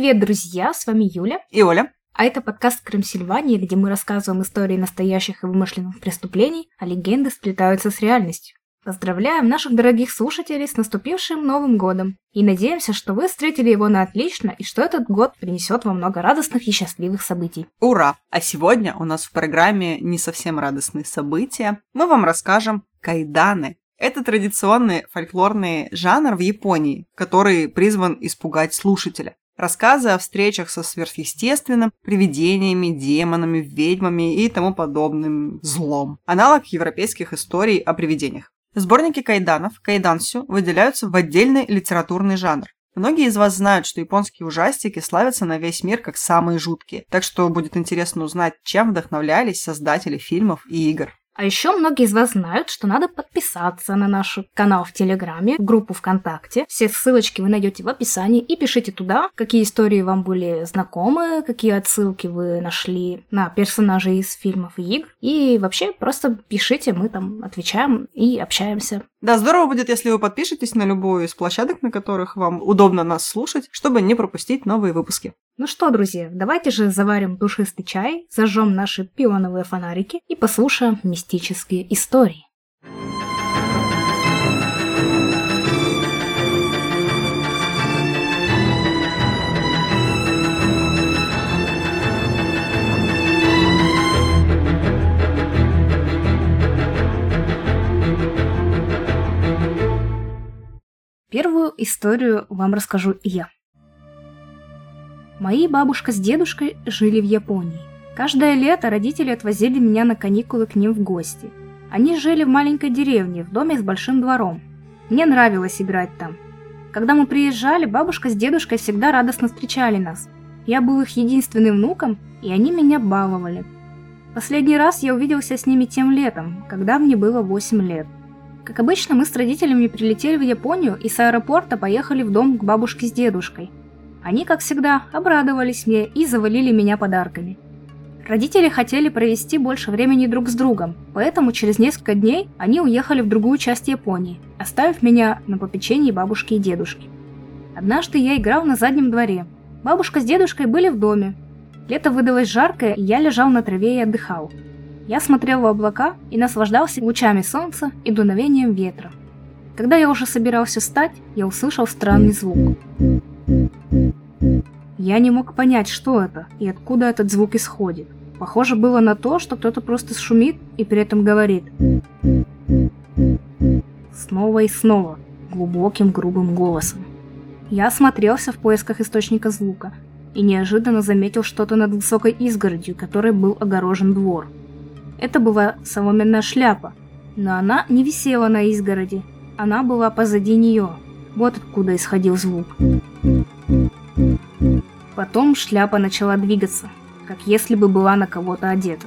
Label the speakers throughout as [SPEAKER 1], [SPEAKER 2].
[SPEAKER 1] Привет, друзья! С вами Юля.
[SPEAKER 2] И Оля.
[SPEAKER 1] А это подкаст Крым Сильвании, где мы рассказываем истории настоящих и вымышленных преступлений, а легенды сплетаются с реальностью. Поздравляем наших дорогих слушателей с наступившим Новым годом и надеемся, что вы встретили его на отлично и что этот год принесет вам много радостных и счастливых событий.
[SPEAKER 2] Ура! А сегодня у нас в программе не совсем радостные события. Мы вам расскажем кайданы. Это традиционный фольклорный жанр в Японии, который призван испугать слушателя. Рассказы о встречах со сверхъестественным, привидениями, демонами, ведьмами и тому подобным злом. Аналог европейских историй о привидениях. Сборники кайданов, кайдансю, выделяются в отдельный литературный жанр. Многие из вас знают, что японские ужастики славятся на весь мир как самые жуткие, так что будет интересно узнать, чем вдохновлялись создатели фильмов и игр.
[SPEAKER 1] А еще многие из вас знают, что надо подписаться на наш канал в Телеграме, группу ВКонтакте. Все ссылочки вы найдете в описании и пишите туда, какие истории вам были знакомы, какие отсылки вы нашли на персонажей из фильмов и игр. И вообще просто пишите, мы там отвечаем и общаемся.
[SPEAKER 2] Да, здорово будет, если вы подпишетесь на любую из площадок, на которых вам удобно нас слушать, чтобы не пропустить новые выпуски.
[SPEAKER 1] Ну что, друзья, давайте же заварим душистый чай, зажжем наши пионовые фонарики и послушаем мистические истории. Первую историю вам расскажу я. Мои бабушка с дедушкой жили в Японии. Каждое лето родители отвозили меня на каникулы к ним в гости. Они жили в маленькой деревне, в доме с большим двором. Мне нравилось играть там. Когда мы приезжали, бабушка с дедушкой всегда радостно встречали нас. Я был их единственным внуком, и они меня баловали. Последний раз я увиделся с ними тем летом, когда мне было 8 лет. Как обычно, мы с родителями прилетели в Японию и с аэропорта поехали в дом к бабушке с дедушкой. Они, как всегда, обрадовались мне и завалили меня подарками. Родители хотели провести больше времени друг с другом, поэтому через несколько дней они уехали в другую часть Японии, оставив меня на попечении бабушки и дедушки. Однажды я играл на заднем дворе. Бабушка с дедушкой были в доме. Лето выдалось жаркое, и я лежал на траве и отдыхал. Я смотрел в облака и наслаждался лучами солнца и дуновением ветра. Когда я уже собирался встать, я услышал странный звук. Я не мог понять, что это и откуда этот звук исходит. Похоже было на то, что кто-то просто шумит и при этом говорит. Снова и снова, глубоким грубым голосом. Я осмотрелся в поисках источника звука и неожиданно заметил что-то над высокой изгородью, которой был огорожен двор. Это была соломенная шляпа, но она не висела на изгороди, она была позади нее. Вот откуда исходил звук. Потом шляпа начала двигаться, как если бы была на кого-то одета.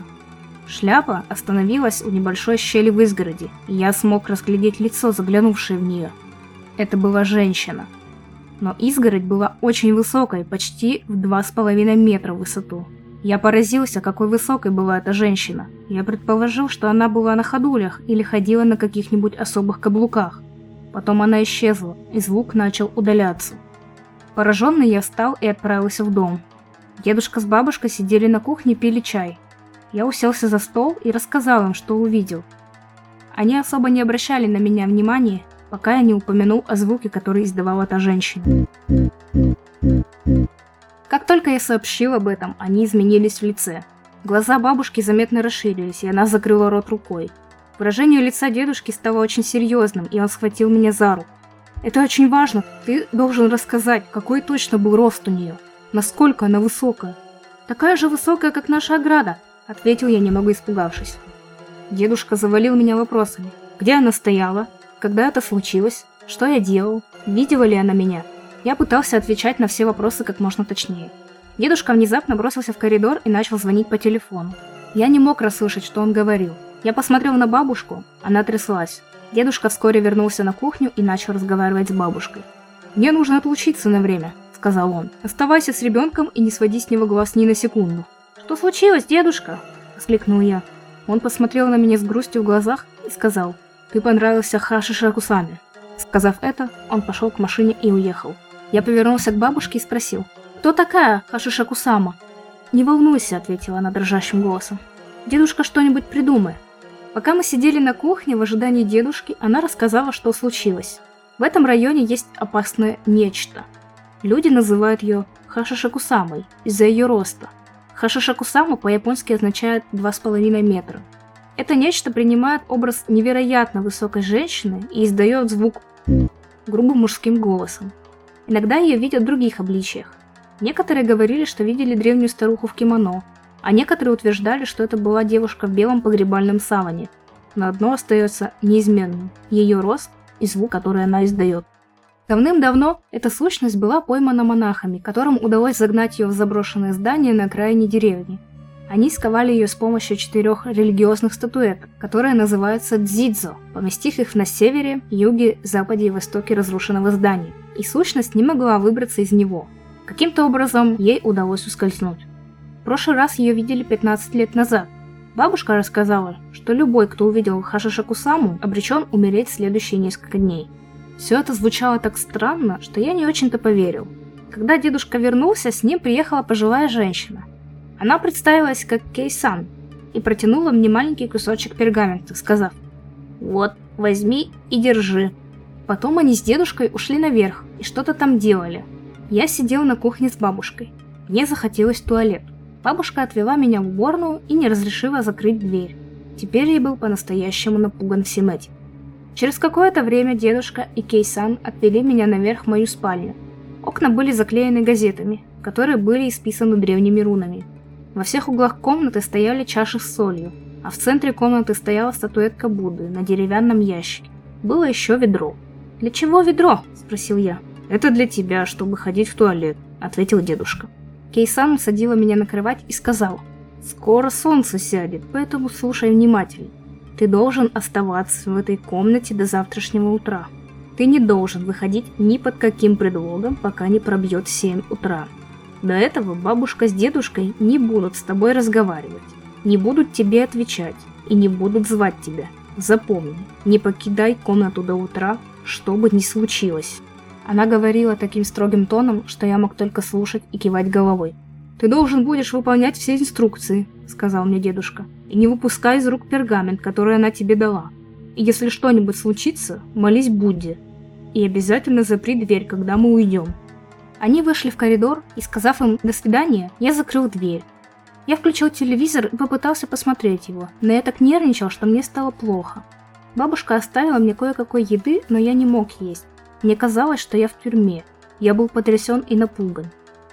[SPEAKER 1] Шляпа остановилась у небольшой щели в изгороди, и я смог разглядеть лицо, заглянувшее в нее. Это была женщина. Но изгородь была очень высокой, почти в два с половиной метра в высоту. Я поразился, какой высокой была эта женщина. Я предположил, что она была на ходулях или ходила на каких-нибудь особых каблуках. Потом она исчезла, и звук начал удаляться. Пораженный я встал и отправился в дом. Дедушка с бабушкой сидели на кухне, пили чай. Я уселся за стол и рассказал им, что увидел. Они особо не обращали на меня внимания, пока я не упомянул о звуке, который издавала та женщина. Как только я сообщил об этом, они изменились в лице. Глаза бабушки заметно расширились, и она закрыла рот рукой. Выражение лица дедушки стало очень серьезным, и он схватил меня за руку. «Это очень важно. Ты должен рассказать, какой точно был рост у нее. Насколько она высокая». «Такая же высокая, как наша ограда», — ответил я, немного испугавшись. Дедушка завалил меня вопросами. Где она стояла? Когда это случилось? Что я делал? Видела ли она меня? Я пытался отвечать на все вопросы как можно точнее. Дедушка внезапно бросился в коридор и начал звонить по телефону. Я не мог расслышать, что он говорил. Я посмотрел на бабушку, она тряслась. Дедушка вскоре вернулся на кухню и начал разговаривать с бабушкой. «Мне нужно отлучиться на время», — сказал он. «Оставайся с ребенком и не своди с него глаз ни на секунду». «Что случилось, дедушка?» — воскликнул я. Он посмотрел на меня с грустью в глазах и сказал, «Ты понравился Хаши Шакусами». Сказав это, он пошел к машине и уехал. Я повернулся к бабушке и спросил, «Кто такая Хашиша Кусама?» «Не волнуйся», — ответила она дрожащим голосом. «Дедушка что-нибудь придумает». Пока мы сидели на кухне в ожидании дедушки, она рассказала, что случилось. В этом районе есть опасное нечто. Люди называют ее Хашишакусамой из-за ее роста. Хашишакусама по-японски означает 2,5 метра. Это нечто принимает образ невероятно высокой женщины и издает звук грубым мужским голосом. Иногда ее видят в других обличиях. Некоторые говорили, что видели древнюю старуху в кимоно, а некоторые утверждали, что это была девушка в белом погребальном саване. Но одно остается неизменным – ее рост и звук, который она издает. Давным-давно эта сущность была поймана монахами, которым удалось загнать ее в заброшенное здание на окраине деревни. Они сковали ее с помощью четырех религиозных статуэток, которые называются дзидзо, поместив их на севере, юге, западе и востоке разрушенного здания. И сущность не могла выбраться из него – Каким-то образом ей удалось ускользнуть. В прошлый раз ее видели 15 лет назад. Бабушка рассказала, что любой, кто увидел Хашиша Кусаму, обречен умереть в следующие несколько дней. Все это звучало так странно, что я не очень-то поверил. Когда дедушка вернулся, с ним приехала пожилая женщина. Она представилась как Кейсан и протянула мне маленький кусочек пергамента, сказав «Вот, возьми и держи». Потом они с дедушкой ушли наверх и что-то там делали – я сидел на кухне с бабушкой. Мне захотелось в туалет. Бабушка отвела меня в уборную и не разрешила закрыть дверь. Теперь я был по-настоящему напуган всем этим. Через какое-то время дедушка и Кейсан отвели меня наверх в мою спальню. Окна были заклеены газетами, которые были исписаны древними рунами. Во всех углах комнаты стояли чаши с солью, а в центре комнаты стояла статуэтка Будды на деревянном ящике. Было еще ведро. «Для чего ведро?» – спросил я. «Это для тебя, чтобы ходить в туалет», — ответил дедушка. Кейсан усадила меня на кровать и сказала, «Скоро солнце сядет, поэтому слушай внимательно. Ты должен оставаться в этой комнате до завтрашнего утра. Ты не должен выходить ни под каким предлогом, пока не пробьет 7 утра. До этого бабушка с дедушкой не будут с тобой разговаривать, не будут тебе отвечать и не будут звать тебя. Запомни, не покидай комнату до утра, что бы ни случилось. Она говорила таким строгим тоном, что я мог только слушать и кивать головой. «Ты должен будешь выполнять все инструкции», — сказал мне дедушка, «и не выпускай из рук пергамент, который она тебе дала. И если что-нибудь случится, молись Будде. И обязательно запри дверь, когда мы уйдем». Они вышли в коридор, и, сказав им «до свидания», я закрыл дверь. Я включил телевизор и попытался посмотреть его, но я так нервничал, что мне стало плохо. Бабушка оставила мне кое-какой еды, но я не мог есть. Мне казалось, что я в тюрьме. Я был потрясен и напуган.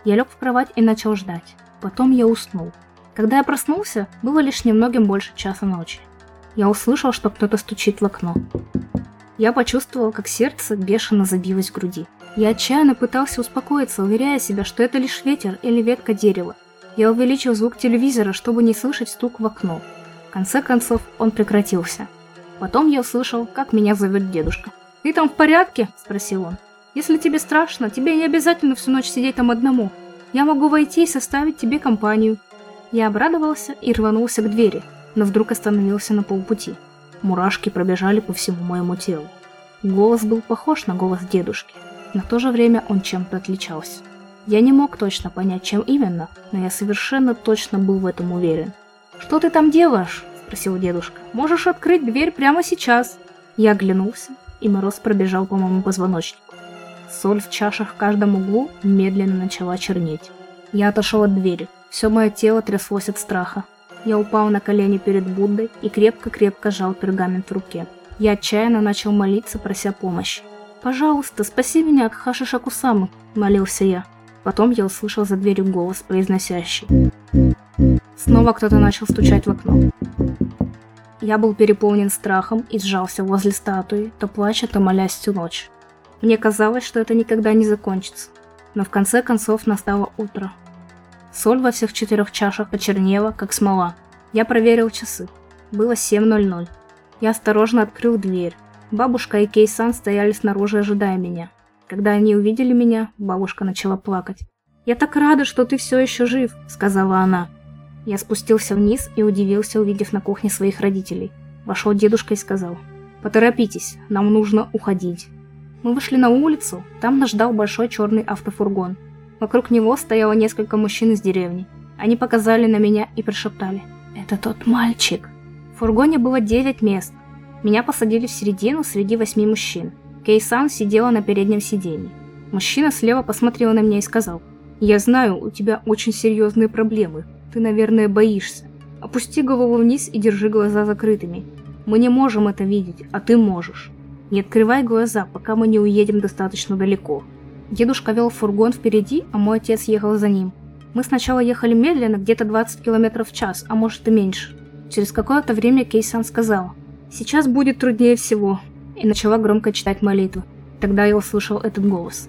[SPEAKER 1] Я лег в кровать и начал ждать. Потом я уснул. Когда я проснулся, было лишь немногим больше часа ночи. Я услышал, что кто-то стучит в окно. Я почувствовал, как сердце бешено забилось в груди. Я отчаянно пытался успокоиться, уверяя себя, что это лишь ветер или ветка дерева. Я увеличил звук телевизора, чтобы не слышать стук в окно. В конце концов, он прекратился. Потом я услышал, как меня зовет дедушка. «Ты там в порядке?» – спросил он. «Если тебе страшно, тебе не обязательно всю ночь сидеть там одному. Я могу войти и составить тебе компанию». Я обрадовался и рванулся к двери, но вдруг остановился на полпути. Мурашки пробежали по всему моему телу. Голос был похож на голос дедушки, но в то же время он чем-то отличался. Я не мог точно понять, чем именно, но я совершенно точно был в этом уверен. «Что ты там делаешь?» – спросил дедушка. «Можешь открыть дверь прямо сейчас». Я оглянулся и мороз пробежал по моему позвоночнику. Соль в чашах в каждом углу медленно начала чернеть. Я отошел от двери. Все мое тело тряслось от страха. Я упал на колени перед Буддой и крепко-крепко сжал пергамент в руке. Я отчаянно начал молиться, прося помощи. «Пожалуйста, спаси меня от Хаши Шакусамы», – молился я. Потом я услышал за дверью голос, произносящий. Снова кто-то начал стучать в окно. Я был переполнен страхом и сжался возле статуи, то плача, то молясь всю ночь. Мне казалось, что это никогда не закончится. Но в конце концов настало утро. Соль во всех четырех чашах почернела, как смола. Я проверил часы. Было 7.00. Я осторожно открыл дверь. Бабушка и Кейсан стояли снаружи, ожидая меня. Когда они увидели меня, бабушка начала плакать. «Я так рада, что ты все еще жив», — сказала она. Я спустился вниз и удивился, увидев на кухне своих родителей. Вошел дедушка и сказал, «Поторопитесь, нам нужно уходить». Мы вышли на улицу, там нас ждал большой черный автофургон. Вокруг него стояло несколько мужчин из деревни. Они показали на меня и прошептали, «Это тот мальчик». В фургоне было 9 мест. Меня посадили в середину среди восьми мужчин. Кейсан сидела на переднем сиденье. Мужчина слева посмотрел на меня и сказал, «Я знаю, у тебя очень серьезные проблемы. Ты, наверное, боишься. Опусти голову вниз и держи глаза закрытыми. Мы не можем это видеть, а ты можешь. Не открывай глаза, пока мы не уедем достаточно далеко». Дедушка вел фургон впереди, а мой отец ехал за ним. Мы сначала ехали медленно, где-то 20 км в час, а может и меньше. Через какое-то время Кейсан сказал, «Сейчас будет труднее всего и начала громко читать молитву. Тогда я услышал этот голос.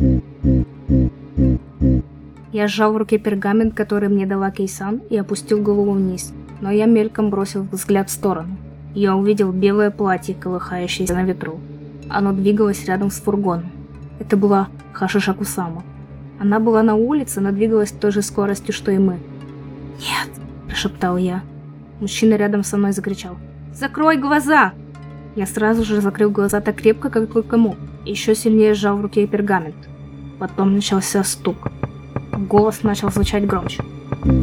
[SPEAKER 1] Я сжал в руке пергамент, который мне дала Кейсан, и опустил голову вниз, но я мельком бросил взгляд в сторону. Я увидел белое платье, колыхающееся на ветру. Оно двигалось рядом с фургоном. Это была Хашиша Кусама. Она была на улице, но двигалась той же скоростью, что и мы. «Нет!» – прошептал я. Мужчина рядом со мной закричал. «Закрой глаза!» Я сразу же закрыл глаза так крепко, как только мог, и еще сильнее сжал в руке пергамент. Потом начался стук. Голос начал звучать громче.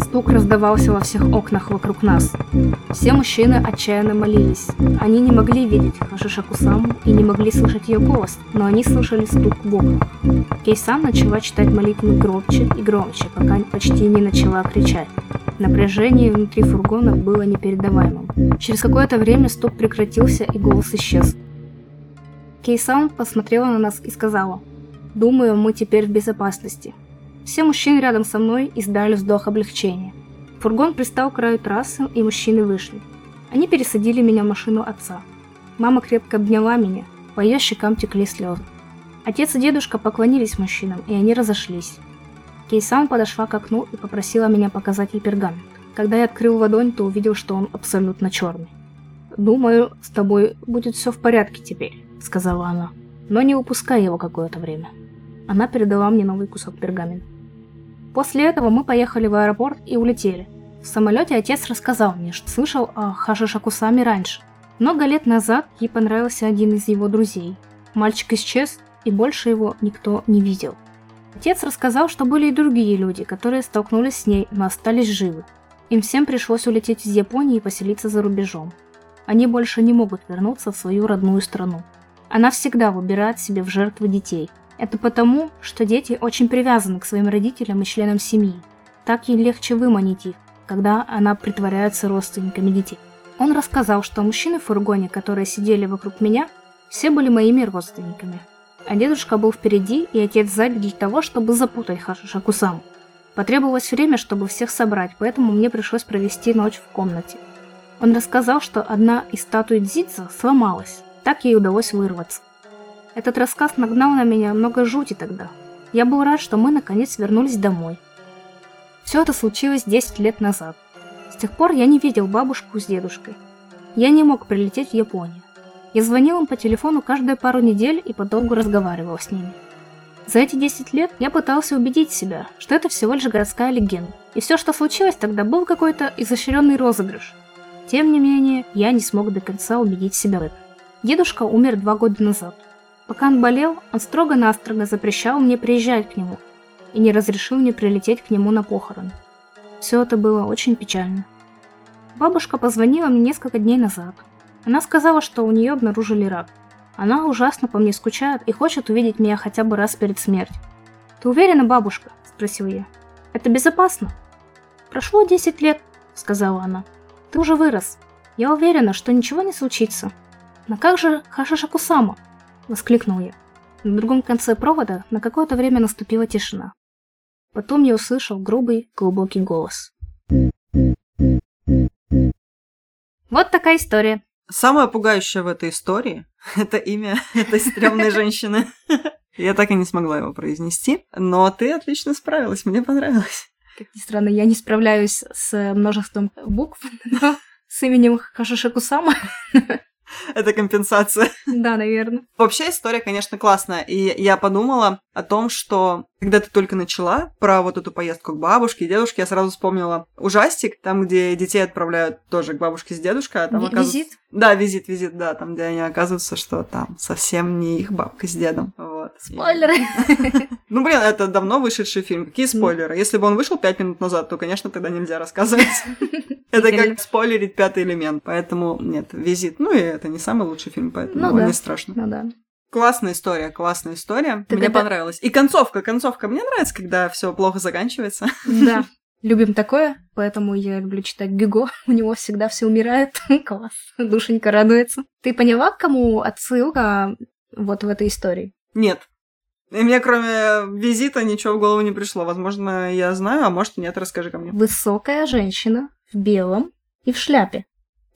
[SPEAKER 1] Стук раздавался во всех окнах вокруг нас. Все мужчины отчаянно молились. Они не могли видеть Хашиша Кусаму и не могли слышать ее голос, но они слышали стук в окнах. Кейсан начала читать молитвы громче и громче, пока почти не начала кричать. Напряжение внутри фургона было непередаваемым. Через какое-то время стук прекратился и голос исчез. Кейсан посмотрела на нас и сказала, «Думаю, мы теперь в безопасности». Все мужчины рядом со мной издали вздох облегчения. Фургон пристал к краю трассы, и мужчины вышли. Они пересадили меня в машину отца. Мама крепко обняла меня, по ее щекам текли слезы. Отец и дедушка поклонились мужчинам, и они разошлись. Кейсан подошла к окну и попросила меня показать ей пергамент. Когда я открыл ладонь, то увидел, что он абсолютно черный. «Думаю, с тобой будет все в порядке теперь», — сказала она. «Но не упускай его какое-то время». Она передала мне новый кусок пергамента. После этого мы поехали в аэропорт и улетели. В самолете отец рассказал мне, что слышал о Хашишакусами раньше. Много лет назад ей понравился один из его друзей. Мальчик исчез, и больше его никто не видел. Отец рассказал, что были и другие люди, которые столкнулись с ней, но остались живы. Им всем пришлось улететь из Японии и поселиться за рубежом. Они больше не могут вернуться в свою родную страну. Она всегда выбирает себе в жертву детей. Это потому, что дети очень привязаны к своим родителям и членам семьи. Так ей легче выманить их, когда она притворяется родственниками детей. Он рассказал, что мужчины в фургоне, которые сидели вокруг меня, все были моими родственниками а дедушка был впереди и отец сзади для того, чтобы запутать Хашишакусам. Потребовалось время, чтобы всех собрать, поэтому мне пришлось провести ночь в комнате. Он рассказал, что одна из статуй Дзидза сломалась, так ей удалось вырваться. Этот рассказ нагнал на меня много жути тогда. Я был рад, что мы наконец вернулись домой. Все это случилось 10 лет назад. С тех пор я не видел бабушку с дедушкой. Я не мог прилететь в Японию. Я звонил им по телефону каждые пару недель и подолгу разговаривал с ними. За эти 10 лет я пытался убедить себя, что это всего лишь городская легенда, и все, что случилось тогда, был какой-то изощренный розыгрыш. Тем не менее, я не смог до конца убедить себя в этом. Дедушка умер два года назад. Пока он болел, он строго-настрого запрещал мне приезжать к нему и не разрешил мне прилететь к нему на похороны. Все это было очень печально. Бабушка позвонила мне несколько дней назад, она сказала, что у нее обнаружили рак. Она ужасно по мне скучает и хочет увидеть меня хотя бы раз перед смертью. «Ты уверена, бабушка?» – спросил я. «Это безопасно?» «Прошло 10 лет», – сказала она. Ты уже вырос. Я уверена, что ничего не случится. Но как же Хашишакусама? Воскликнул я. На другом конце провода на какое-то время наступила тишина. Потом я услышал грубый, глубокий голос. Вот такая история.
[SPEAKER 2] Самое пугающее в этой истории – это имя этой стрёмной женщины. Я так и не смогла его произнести, но ты отлично справилась, мне понравилось.
[SPEAKER 1] Как ни странно, я не справляюсь с множеством букв, но с именем Хашишакусама
[SPEAKER 2] Это компенсация.
[SPEAKER 1] Да, наверное.
[SPEAKER 2] Вообще история, конечно, классная. И я подумала о том, что когда ты только начала про вот эту поездку к бабушке и дедушке, я сразу вспомнила ужастик, там, где детей отправляют тоже к бабушке с дедушкой. А там оказывается...
[SPEAKER 1] Визит?
[SPEAKER 2] Да, визит, визит, да, там, где они оказываются, что там совсем не их бабка с дедом. Вот.
[SPEAKER 1] Спойлеры.
[SPEAKER 2] Ну, блин, это давно вышедший фильм. Какие спойлеры? Если бы он вышел пять минут назад, то, конечно, тогда нельзя рассказывать. Это как спойлерить пятый элемент. Поэтому нет, визит. Ну и это не самый лучший фильм, поэтому
[SPEAKER 1] Ну
[SPEAKER 2] не страшно.
[SPEAKER 1] Ну да.
[SPEAKER 2] Классная история, классная история.
[SPEAKER 1] Так
[SPEAKER 2] Мне
[SPEAKER 1] это-
[SPEAKER 2] понравилось. И концовка, концовка. Мне нравится, когда все плохо заканчивается.
[SPEAKER 1] Да. Любим такое, поэтому я люблю читать Гюго. У него всегда все умирает. Класс. Душенька радуется. Ты поняла, к кому отсылка вот в этой истории?
[SPEAKER 2] Нет. И мне кроме визита ничего в голову не пришло. Возможно, я знаю, а может и нет, расскажи ко мне.
[SPEAKER 1] Высокая женщина в белом и в шляпе.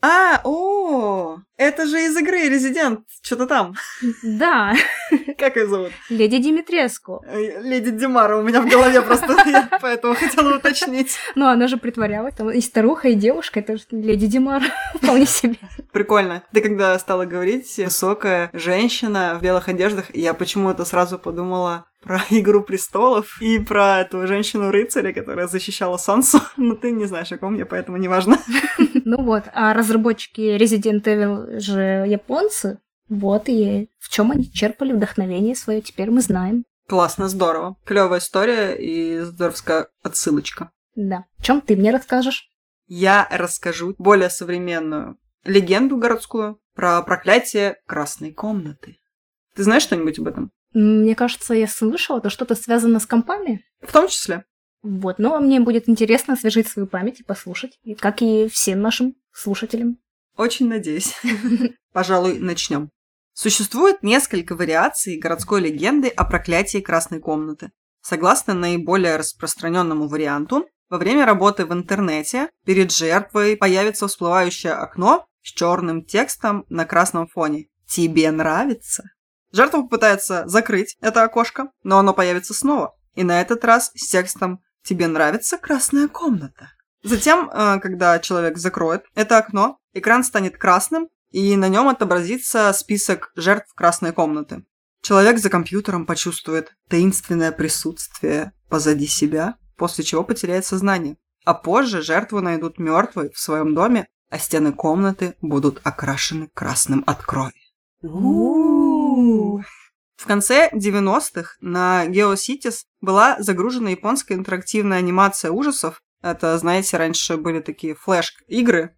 [SPEAKER 2] А, о, это же из игры Резидент, что-то там.
[SPEAKER 1] Да,
[SPEAKER 2] Как ее зовут?
[SPEAKER 1] леди Димитреску.
[SPEAKER 2] Э, Леди Димара у меня в голове просто, я поэтому хотела уточнить.
[SPEAKER 1] Ну, она же притворялась, там и старуха, и девушка, это же леди Димара, вполне себе.
[SPEAKER 2] Прикольно. Ты когда стала говорить высокая женщина в белых одеждах, я почему-то сразу подумала про Игру престолов и про эту женщину-рыцаря, которая защищала Сансу. Но ты не знаешь, о ком я, поэтому неважно.
[SPEAKER 1] Ну вот, а разработчики Resident Evil же японцы, вот и в чем они черпали вдохновение свое, теперь мы знаем.
[SPEAKER 2] Классно, здорово. Клевая история и здоровская отсылочка.
[SPEAKER 1] Да. В чем ты мне расскажешь?
[SPEAKER 2] Я расскажу более современную легенду городскую про проклятие красной комнаты. Ты знаешь что-нибудь об этом?
[SPEAKER 1] Мне кажется, я слышала, это что-то связано с компами.
[SPEAKER 2] В том числе.
[SPEAKER 1] Вот, но мне будет интересно освежить свою память и послушать, как и всем нашим слушателям.
[SPEAKER 2] Очень надеюсь. Пожалуй, начнем. Существует несколько вариаций городской легенды о проклятии красной комнаты. Согласно наиболее распространенному варианту, во время работы в интернете перед жертвой появится всплывающее окно с черным текстом на красном фоне. «Тебе нравится?» Жертва попытается закрыть это окошко, но оно появится снова. И на этот раз с текстом «Тебе нравится красная комната?» Затем, э, когда человек закроет это окно, экран станет красным, и на нем отобразится список жертв красной комнаты. Человек за компьютером почувствует таинственное присутствие позади себя, после чего потеряет сознание. А позже жертву найдут мертвой в своем доме, а стены комнаты будут окрашены красным от крови. В конце 90-х на GeoCities была загружена японская интерактивная анимация ужасов. Это, знаете, раньше были такие флеш-игры,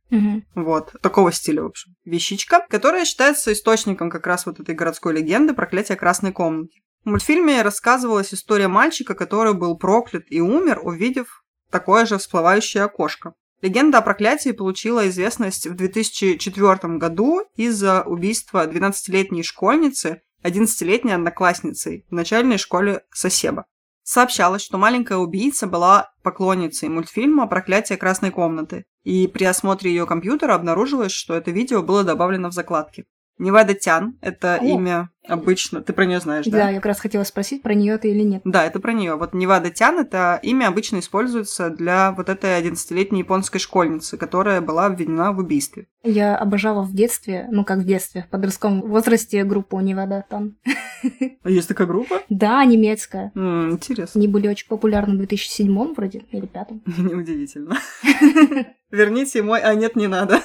[SPEAKER 2] вот, такого стиля, в общем. Вещичка, которая считается источником как раз вот этой городской легенды проклятия красной комнаты. В мультфильме рассказывалась история мальчика, который был проклят и умер, увидев такое же всплывающее окошко. Легенда о проклятии получила известность в 2004 году из-за убийства 12-летней школьницы 11-летней одноклассницей в начальной школе Сосеба. Сообщалось, что маленькая убийца была поклонницей мультфильма «Проклятие красной комнаты», и при осмотре ее компьютера обнаружилось, что это видео было добавлено в закладки. Невада Тян – это
[SPEAKER 1] О.
[SPEAKER 2] имя обычно... Ты про нее знаешь,
[SPEAKER 1] Да, я как раз хотела спросить, про нее это или нет.
[SPEAKER 2] да, это про нее. Вот Невада Тян это имя обычно используется для вот этой 11-летней японской школьницы, которая была обвинена в убийстве.
[SPEAKER 1] Я обожала в детстве, ну как в детстве, в подростковом возрасте группу Невада там.
[SPEAKER 2] А есть такая группа?
[SPEAKER 1] Да, немецкая.
[SPEAKER 2] М, интересно.
[SPEAKER 1] Они были очень популярны в 2007 вроде, или 2005.
[SPEAKER 2] Неудивительно. Верните мой, а нет, не надо.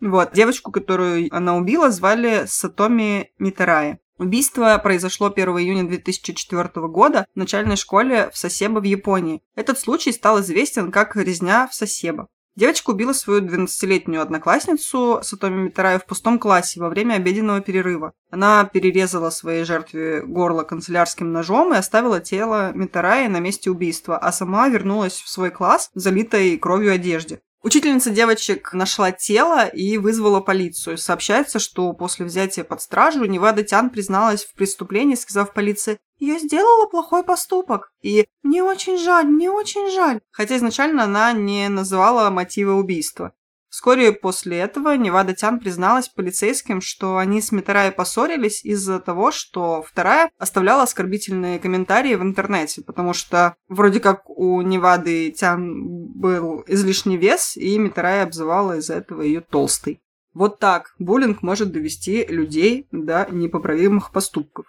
[SPEAKER 2] Вот, девочку, которую она убила, звали Сатоми Митараи. Убийство произошло 1 июня 2004 года в начальной школе в Сосебо в Японии. Этот случай стал известен как резня в Сосебо. Девочка убила свою 12-летнюю одноклассницу Сатоми Митараи в пустом классе во время обеденного перерыва. Она перерезала своей жертве горло канцелярским ножом и оставила тело Митараи на месте убийства, а сама вернулась в свой класс в залитой кровью одежде. Учительница девочек нашла тело и вызвала полицию. Сообщается, что после взятия под стражу Невада Тян призналась в преступлении, сказав полиции «Я сделала плохой поступок» и «Мне очень жаль, мне очень жаль», хотя изначально она не называла мотива убийства. Вскоре после этого Невада Тян призналась полицейским, что они с Митарай поссорились из-за того, что вторая оставляла оскорбительные комментарии в интернете, потому что вроде как у Невады Тян был излишний вес, и Митарай обзывала из-за этого ее толстой. Вот так буллинг может довести людей до непоправимых поступков.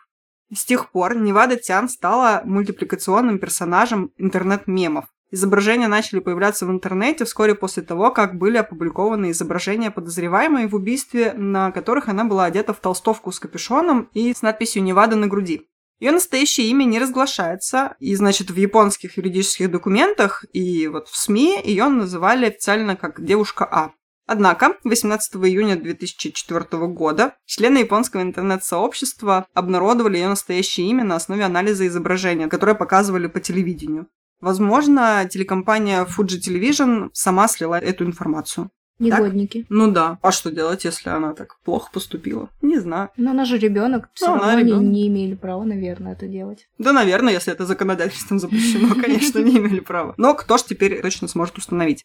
[SPEAKER 2] С тех пор Невада Тян стала мультипликационным персонажем интернет-мемов. Изображения начали появляться в интернете вскоре после того, как были опубликованы изображения подозреваемой в убийстве, на которых она была одета в толстовку с капюшоном и с надписью «Невада» на груди. Ее настоящее имя не разглашается, и, значит, в японских юридических документах и вот в СМИ ее называли официально как девушка А. Однако 18 июня 2004 года члены японского интернет-сообщества обнародовали ее настоящее имя на основе анализа изображения, которое показывали по телевидению. Возможно, телекомпания Fuji Television сама слила эту информацию.
[SPEAKER 1] Негодники.
[SPEAKER 2] Так? Ну да. А что делать, если она так плохо поступила? Не знаю.
[SPEAKER 1] Но она же ребенок, все
[SPEAKER 2] Ну,
[SPEAKER 1] равно
[SPEAKER 2] ребёнок.
[SPEAKER 1] не имели права, наверное, это делать.
[SPEAKER 2] Да, наверное, если это законодательством запрещено, конечно, не имели права. Но кто ж теперь точно сможет установить?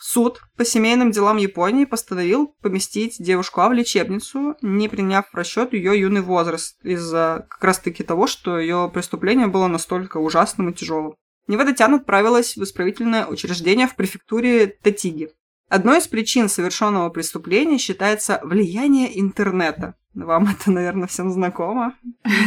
[SPEAKER 2] Суд по семейным делам Японии постановил поместить девушку А в лечебницу, не приняв в расчет ее юный возраст, из-за как раз-таки того, что ее преступление было настолько ужасным и тяжелым. Невада Тян отправилась в исправительное учреждение в префектуре Татиги. Одной из причин совершенного преступления считается влияние интернета. Вам это, наверное, всем знакомо.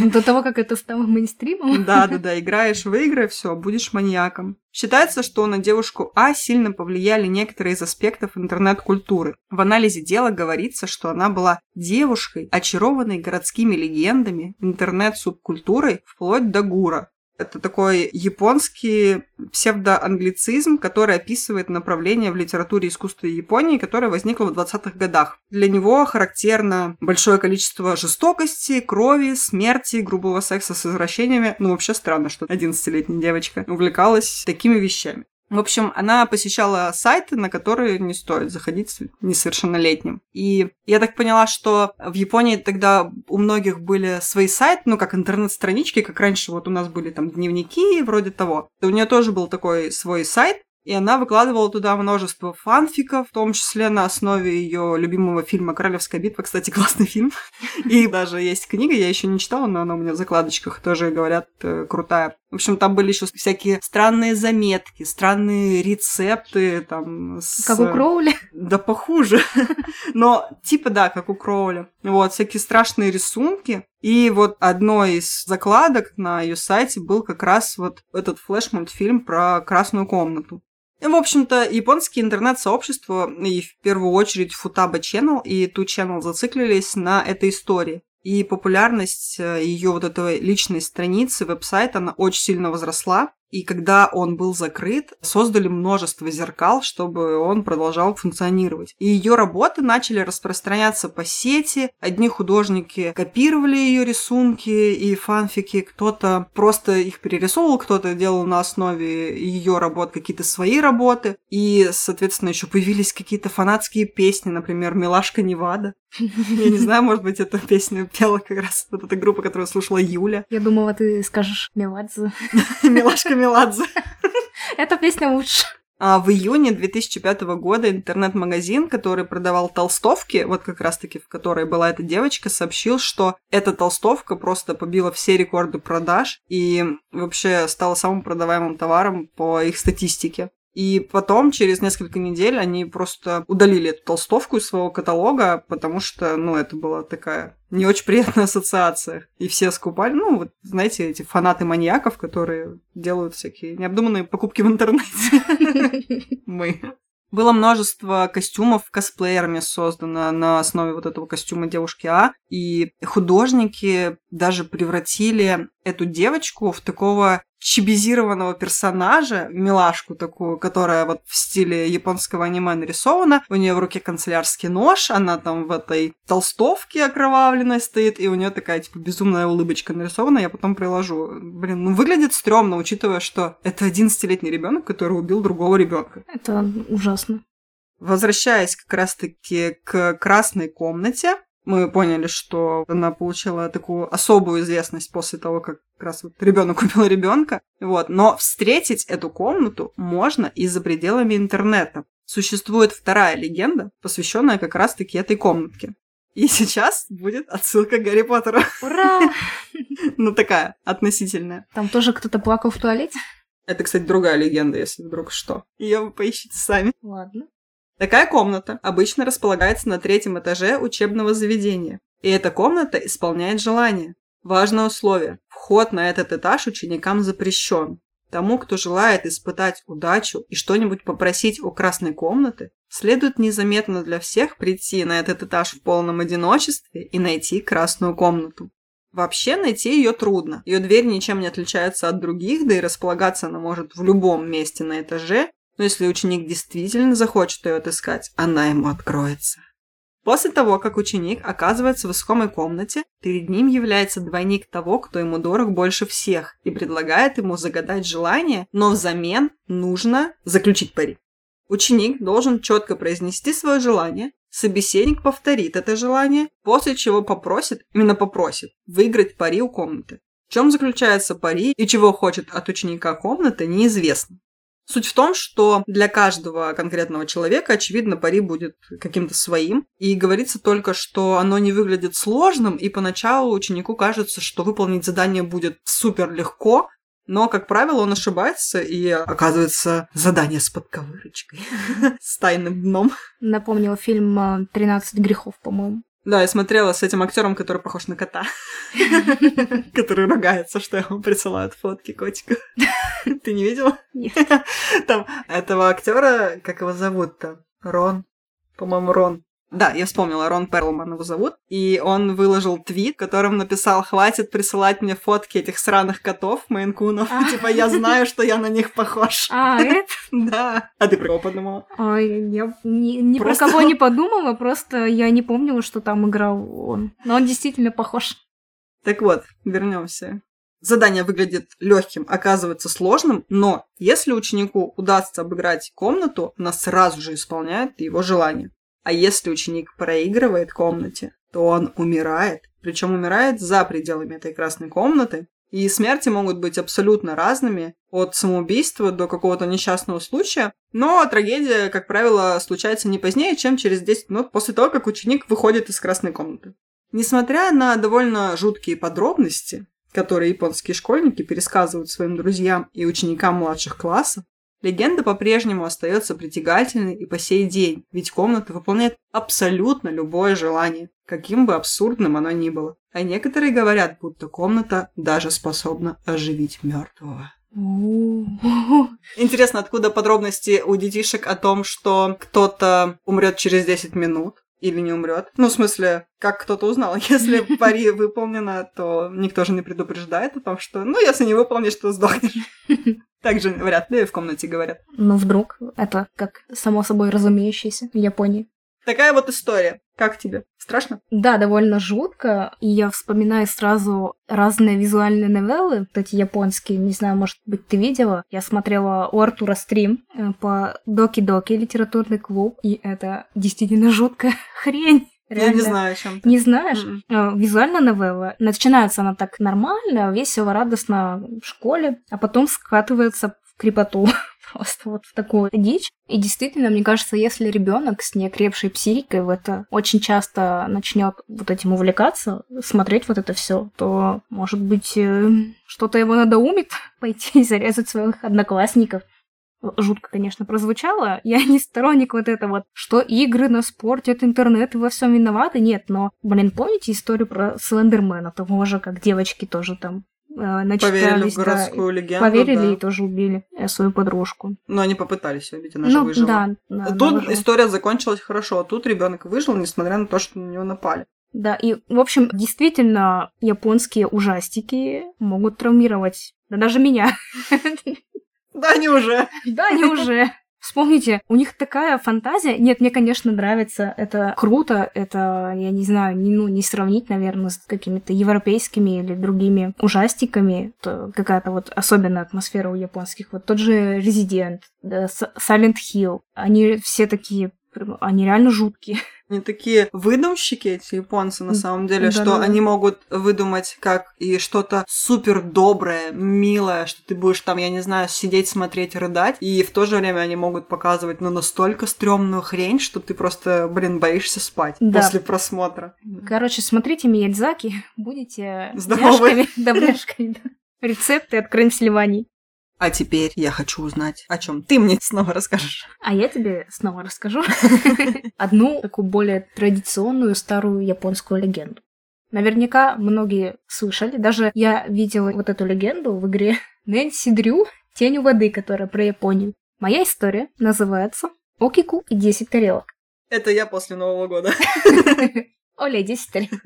[SPEAKER 1] До того, как это стало мейнстримом.
[SPEAKER 2] Да, да, да, играешь в игры, все, будешь маньяком. Считается, что на девушку А сильно повлияли некоторые из аспектов интернет-культуры. В анализе дела говорится, что она была девушкой, очарованной городскими легендами, интернет-субкультурой, вплоть до гура. Это такой японский псевдоанглицизм, который описывает направление в литературе и искусстве Японии, которое возникло в 20-х годах. Для него характерно большое количество жестокости, крови, смерти, грубого секса с извращениями. Ну, вообще странно, что 11-летняя девочка увлекалась такими вещами. В общем, она посещала сайты, на которые не стоит заходить несовершеннолетним. И я так поняла, что в Японии тогда у многих были свои сайты, ну, как интернет-странички, как раньше вот у нас были там дневники, вроде того. И у нее тоже был такой свой сайт, и она выкладывала туда множество фанфиков, в том числе на основе ее любимого фильма «Королевская битва». Кстати, классный фильм. И даже есть книга, я еще не читала, но она у меня в закладочках тоже, говорят, э, крутая. В общем, там были еще всякие странные заметки, странные рецепты, там... С...
[SPEAKER 1] Как у Кроули.
[SPEAKER 2] Да похуже. Но типа да, как у Кроули. Вот, всякие страшные рисунки. И вот одной из закладок на ее сайте был как раз вот этот флеш-мультфильм про красную комнату. В общем-то, японские интернет-сообщества, и в первую очередь Futaba Channel и Ту Channel зациклились на этой истории. И популярность ее вот этой личной страницы, веб-сайта, она очень сильно возросла. И когда он был закрыт, создали множество зеркал, чтобы он продолжал функционировать. И ее работы начали распространяться по сети. Одни художники копировали ее рисунки и фанфики, кто-то просто их перерисовывал, кто-то делал на основе ее работ какие-то свои работы. И, соответственно, еще появились какие-то фанатские песни, например, «Милашка Невада». Я не знаю, может быть, эту песню пела как раз вот эта группа, которую слушала Юля.
[SPEAKER 1] Я думала, ты скажешь Меладзе.
[SPEAKER 2] Милашка Меладзе.
[SPEAKER 1] Эта песня лучше.
[SPEAKER 2] А в июне 2005 года интернет-магазин, который продавал толстовки, вот как раз-таки в которой была эта девочка, сообщил, что эта толстовка просто побила все рекорды продаж и вообще стала самым продаваемым товаром по их статистике. И потом, через несколько недель, они просто удалили эту толстовку из своего каталога, потому что, ну, это была такая не очень приятная ассоциация. И все скупали, ну, вот, знаете, эти фанаты маньяков, которые делают всякие необдуманные покупки в интернете. Мы. Было множество костюмов косплеерами создано на основе вот этого костюма девушки А. И художники даже превратили эту девочку в такого чибизированного персонажа, милашку такую, которая вот в стиле японского аниме нарисована. У нее в руке канцелярский нож, она там в этой толстовке окровавленной стоит, и у нее такая, типа, безумная улыбочка нарисована, я потом приложу. Блин, ну выглядит стрёмно, учитывая, что это 11-летний ребенок, который убил другого ребенка.
[SPEAKER 1] Это ужасно.
[SPEAKER 2] Возвращаясь как раз-таки к красной комнате, мы поняли, что она получила такую особую известность после того, как как раз вот ребенок убил ребенка. Вот. Но встретить эту комнату можно и за пределами интернета. Существует вторая легенда, посвященная как раз-таки этой комнатке. И сейчас будет отсылка к Гарри Поттеру.
[SPEAKER 1] Ура!
[SPEAKER 2] Ну, такая, относительная.
[SPEAKER 1] Там тоже кто-то плакал в туалете?
[SPEAKER 2] Это, кстати, другая легенда, если вдруг что. Ее вы поищите сами.
[SPEAKER 1] Ладно.
[SPEAKER 2] Такая комната обычно располагается на третьем этаже учебного заведения. И эта комната исполняет желание. Важное условие. Вход на этот этаж ученикам запрещен. Тому, кто желает испытать удачу и что-нибудь попросить у красной комнаты, следует незаметно для всех прийти на этот этаж в полном одиночестве и найти красную комнату. Вообще найти ее трудно. Ее дверь ничем не отличается от других, да и располагаться она может в любом месте на этаже, но если ученик действительно захочет ее отыскать, она ему откроется. После того, как ученик оказывается в искомой комнате, перед ним является двойник того, кто ему дорог больше всех, и предлагает ему загадать желание, но взамен нужно заключить пари. Ученик должен четко произнести свое желание, собеседник повторит это желание, после чего попросит, именно попросит, выиграть пари у комнаты. В чем заключается пари и чего хочет от ученика комнаты, неизвестно. Суть в том, что для каждого конкретного человека, очевидно, пари будет каким-то своим. И говорится только, что оно не выглядит сложным, и поначалу ученику кажется, что выполнить задание будет супер легко, но, как правило, он ошибается, и оказывается задание с подковырочкой, с тайным дном.
[SPEAKER 1] Напомнил фильм «13 грехов», по-моему.
[SPEAKER 2] Да, я смотрела с этим актером, который похож на кота. Который ругается, что ему присылают фотки котика. Ты не видела?
[SPEAKER 1] Нет.
[SPEAKER 2] Там этого актера, как его зовут-то? Рон. По-моему, Рон. Да, я вспомнила, Рон Перлман его зовут. И он выложил твит, в котором написал, хватит присылать мне фотки этих сраных котов, мейнкунов. Типа, я знаю, что я на них похож.
[SPEAKER 1] А, это?
[SPEAKER 2] Да. А ты про кого подумала?
[SPEAKER 1] Ой, я ни, ни
[SPEAKER 2] Просто-
[SPEAKER 1] про кого не подумала, просто я не помнила, что там играл он. Но он действительно похож.
[SPEAKER 2] Так вот, вернемся. Задание выглядит легким, оказывается сложным, но если ученику удастся обыграть комнату, она сразу же исполняет его желание. А если ученик проигрывает комнате, то он умирает, причем умирает за пределами этой красной комнаты. И смерти могут быть абсолютно разными, от самоубийства до какого-то несчастного случая, но трагедия, как правило, случается не позднее, чем через 10 минут после того, как ученик выходит из красной комнаты. Несмотря на довольно жуткие подробности, которые японские школьники пересказывают своим друзьям и ученикам младших классов, легенда по-прежнему остается притягательной и по сей день, ведь комната выполняет абсолютно любое желание, каким бы абсурдным оно ни было. А некоторые говорят, будто комната даже способна оживить мертвого. Интересно, откуда подробности у детишек о том, что кто-то умрет через 10 минут? Или не умрет. Ну, в смысле, как кто-то узнал. Если пари выполнено, то никто же не предупреждает о том, что, ну, если не выполнишь, то сдохнешь. Так же вряд ли в комнате говорят.
[SPEAKER 1] Ну, вдруг. Это как само собой разумеющееся в Японии.
[SPEAKER 2] Такая вот история. Как тебе? Страшно?
[SPEAKER 1] Да, довольно жутко. И я вспоминаю сразу разные визуальные новеллы, вот эти японские, не знаю, может быть, ты видела. Я смотрела у Артура стрим э, по Доки-Доки, литературный клуб, и это действительно жуткая хрень.
[SPEAKER 2] Я не
[SPEAKER 1] Реально.
[SPEAKER 2] знаю, о чем ты.
[SPEAKER 1] Не знаешь?
[SPEAKER 2] Мгм.
[SPEAKER 1] Э, Визуальная новелла. Начинается она так нормально, весело, радостно в школе, а потом скатывается в крепоту. Просто вот в такую дичь. И действительно, мне кажется, если ребенок с неокрепшей психикой в это очень часто начнет вот этим увлекаться, смотреть вот это все, то, может быть, э, что-то его надоумит пойти и зарезать своих одноклассников. Жутко, конечно, прозвучало. Я не сторонник вот этого что игры на спорте, это интернет и во всем виноваты. Нет, но, блин, помните историю про Слендермена, того же, как девочки тоже там
[SPEAKER 2] Поверили
[SPEAKER 1] начитались,
[SPEAKER 2] в
[SPEAKER 1] да,
[SPEAKER 2] городскую
[SPEAKER 1] и
[SPEAKER 2] легенду.
[SPEAKER 1] поверили
[SPEAKER 2] да.
[SPEAKER 1] и тоже убили э, свою подружку.
[SPEAKER 2] Но они попытались убить, она же
[SPEAKER 1] ну,
[SPEAKER 2] выжила.
[SPEAKER 1] да, да,
[SPEAKER 2] Тут
[SPEAKER 1] выжила.
[SPEAKER 2] история закончилась хорошо, а тут ребенок выжил, несмотря на то, что на него напали.
[SPEAKER 1] Да, и, в общем, действительно, японские ужастики могут травмировать, да даже меня.
[SPEAKER 2] Да, они уже.
[SPEAKER 1] Да, они уже. Вспомните, у них такая фантазия. Нет, мне, конечно, нравится. Это круто. Это, я не знаю, не, ну, не сравнить, наверное, с какими-то европейскими или другими ужастиками. Это какая-то вот особенная атмосфера у японских. Вот тот же Resident, Silent Hill. Они все такие они реально жуткие.
[SPEAKER 2] Они такие выдумщики, эти японцы, на самом деле,
[SPEAKER 1] Да,
[SPEAKER 2] что
[SPEAKER 1] да, да.
[SPEAKER 2] они могут выдумать как и что-то супер доброе, милое, что ты будешь там, я не знаю, сидеть, смотреть, рыдать, и в то же время они могут показывать, ну, настолько стрёмную хрень, что ты просто, блин, боишься спать
[SPEAKER 1] Да.
[SPEAKER 2] после просмотра.
[SPEAKER 1] Короче, смотрите Миядзаки, будете
[SPEAKER 2] Здоровы.
[SPEAKER 1] бляшками, да, бляшками, да. Рецепты от Крэнсильвании.
[SPEAKER 2] А теперь я хочу узнать, о чем ты мне снова расскажешь.
[SPEAKER 1] А я тебе снова расскажу одну такую более традиционную старую японскую легенду. Наверняка многие слышали, даже я видела вот эту легенду в игре Нэнси Дрю «Тень у воды», которая про Японию. Моя история называется «Окику и 10 тарелок».
[SPEAKER 2] Это я после Нового года.
[SPEAKER 1] Оля, 10 тарелок.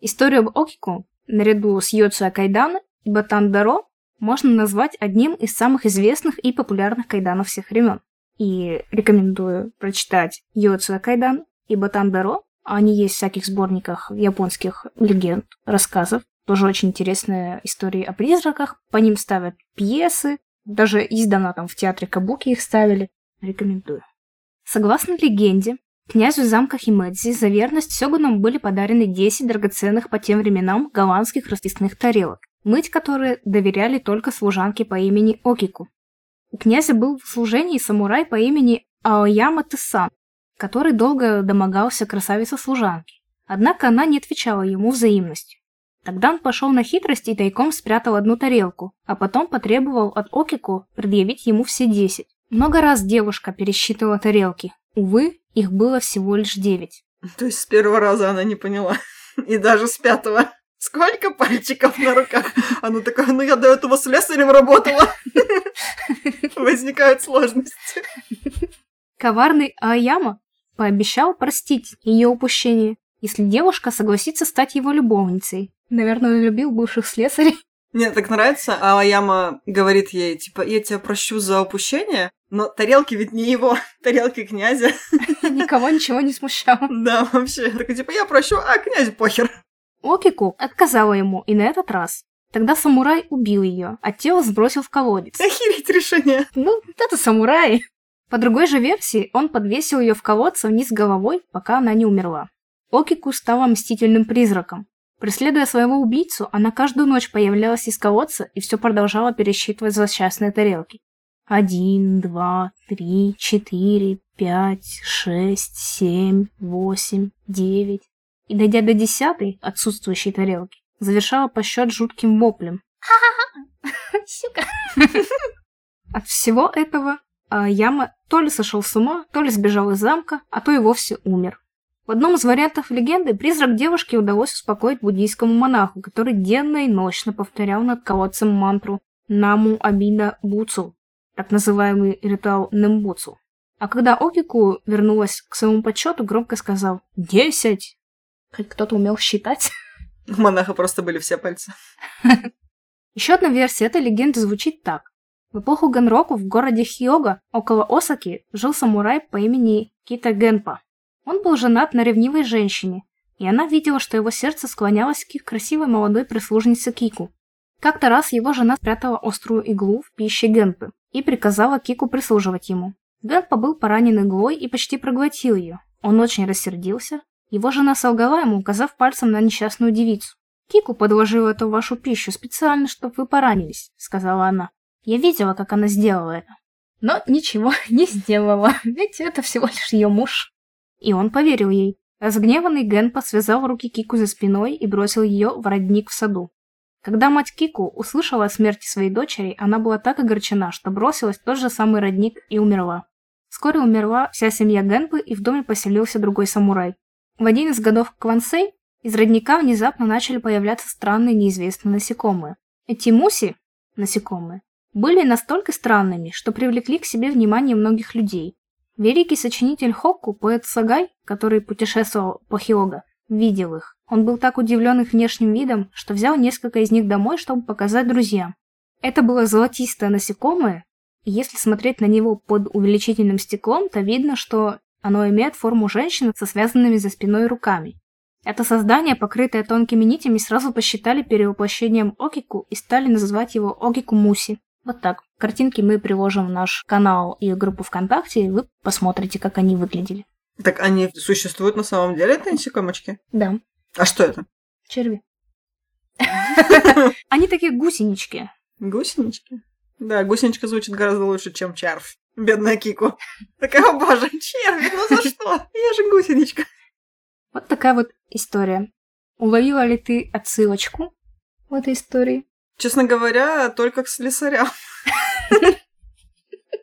[SPEAKER 1] Историю об Окику, наряду с Йоцуя Кайдана и Батан Даро, можно назвать одним из самых известных и популярных кайданов всех времен. И рекомендую прочитать Йоцуя Кайдан и Батан Даро. Они есть в всяких сборниках японских легенд, рассказов. Тоже очень интересные истории о призраках. По ним ставят пьесы. Даже издавна там в театре Кабуки их ставили. Рекомендую. Согласно легенде, Князю замка Химэдзи за верность сёгунам были подарены 10 драгоценных по тем временам голландских расписных тарелок, мыть которые доверяли только служанке по имени Окику. У князя был в служении самурай по имени Аояма Тесан, который долго домогался красавицы-служанки. Однако она не отвечала ему взаимностью. Тогда он пошел на хитрость и тайком спрятал одну тарелку, а потом потребовал от Окику предъявить ему все 10. Много раз девушка пересчитывала тарелки. Увы, их было всего лишь девять.
[SPEAKER 2] То есть с первого раза она не поняла. И даже с пятого. Сколько пальчиков на руках? Она такая, ну я до этого слесарем работала. Возникают сложности.
[SPEAKER 1] Коварный Аяма пообещал простить ее упущение, если девушка согласится стать его любовницей. Наверное, он любил бывших слесарей.
[SPEAKER 2] Мне так нравится, а Аяма говорит ей, типа, я тебя прощу за упущение, но тарелки ведь не его, тарелки князя.
[SPEAKER 1] Никого ничего не смущало.
[SPEAKER 2] Да, вообще. Такая, типа, я прощу, а князю похер.
[SPEAKER 1] Окику отказала ему, и на этот раз. Тогда самурай убил ее, а тело сбросил в колодец.
[SPEAKER 2] Охереть решение.
[SPEAKER 1] Ну, это самурай. По другой же версии, он подвесил ее в колодце вниз головой, пока она не умерла. Окику стала мстительным призраком. Преследуя своего убийцу, она каждую ночь появлялась из колодца и все продолжала пересчитывать злосчастные тарелки. Один, два, три, четыре, пять, шесть, семь, восемь, девять. И, дойдя до десятой, отсутствующей тарелки, завершала посчет жутким воплем. Сука. От всего этого а, Яма то ли сошел с ума, то ли сбежал из замка, а то и вовсе умер. В одном из вариантов легенды призрак девушки удалось успокоить буддийскому монаху, который денно и ночно повторял над колодцем мантру «Наму Абида Буцу», так называемый ритуал Нембуцу. А когда Окику вернулась к своему подсчету, громко сказал «Десять!» Хоть кто-то умел считать.
[SPEAKER 2] У монаха просто были все пальцы.
[SPEAKER 1] Еще одна версия этой легенды звучит так. В эпоху Генроку в городе Хиога, около Осаки, жил самурай по имени Кита Генпа. Он был женат на ревнивой женщине, и она видела, что его сердце склонялось к красивой молодой прислужнице Кику. Как-то раз его жена спрятала острую иглу в пище Генпы и приказала Кику прислуживать ему. Генпа был поранен иглой и почти проглотил ее. Он очень рассердился. Его жена солгала ему, указав пальцем на несчастную девицу. «Кику подложила эту вашу пищу специально, чтобы вы поранились», — сказала она. Я видела, как она сделала это. Но ничего не сделала, ведь это всего лишь ее муж. И он поверил ей. Разгневанный Генпа связал руки Кику за спиной и бросил ее в родник в саду. Когда мать Кику услышала о смерти своей дочери, она была так огорчена, что бросилась в тот же самый родник и умерла. Вскоре умерла вся семья Генпы, и в доме поселился другой самурай. В один из годов Квансей из родника внезапно начали появляться странные неизвестные насекомые. Эти муси, насекомые, были настолько странными, что привлекли к себе внимание многих людей. Великий сочинитель Хокку, поэт Сагай, который путешествовал по Хиога, видел их. Он был так удивлен их внешним видом, что взял несколько из них домой, чтобы показать друзьям. Это было золотистое насекомое, и если смотреть на него под увеличительным стеклом, то видно, что оно имеет форму женщины со связанными за спиной руками. Это создание, покрытое тонкими нитями, сразу посчитали перевоплощением Окику и стали называть его Окику Муси. Вот так. Картинки мы приложим в наш канал и группу ВКонтакте, и вы посмотрите, как они выглядели.
[SPEAKER 2] Так они существуют на самом деле, эти насекомочки?
[SPEAKER 1] Да,
[SPEAKER 2] А что это?
[SPEAKER 1] черви. Они такие гусенички.
[SPEAKER 2] Гусенички? Да, гусеничка звучит гораздо лучше, чем червь. Бедная Кику. Такая, о боже, червь, ну за что? Я же гусеничка.
[SPEAKER 1] Вот такая вот история. Уловила ли ты отсылочку в этой истории?
[SPEAKER 2] Честно говоря, только к слесарям.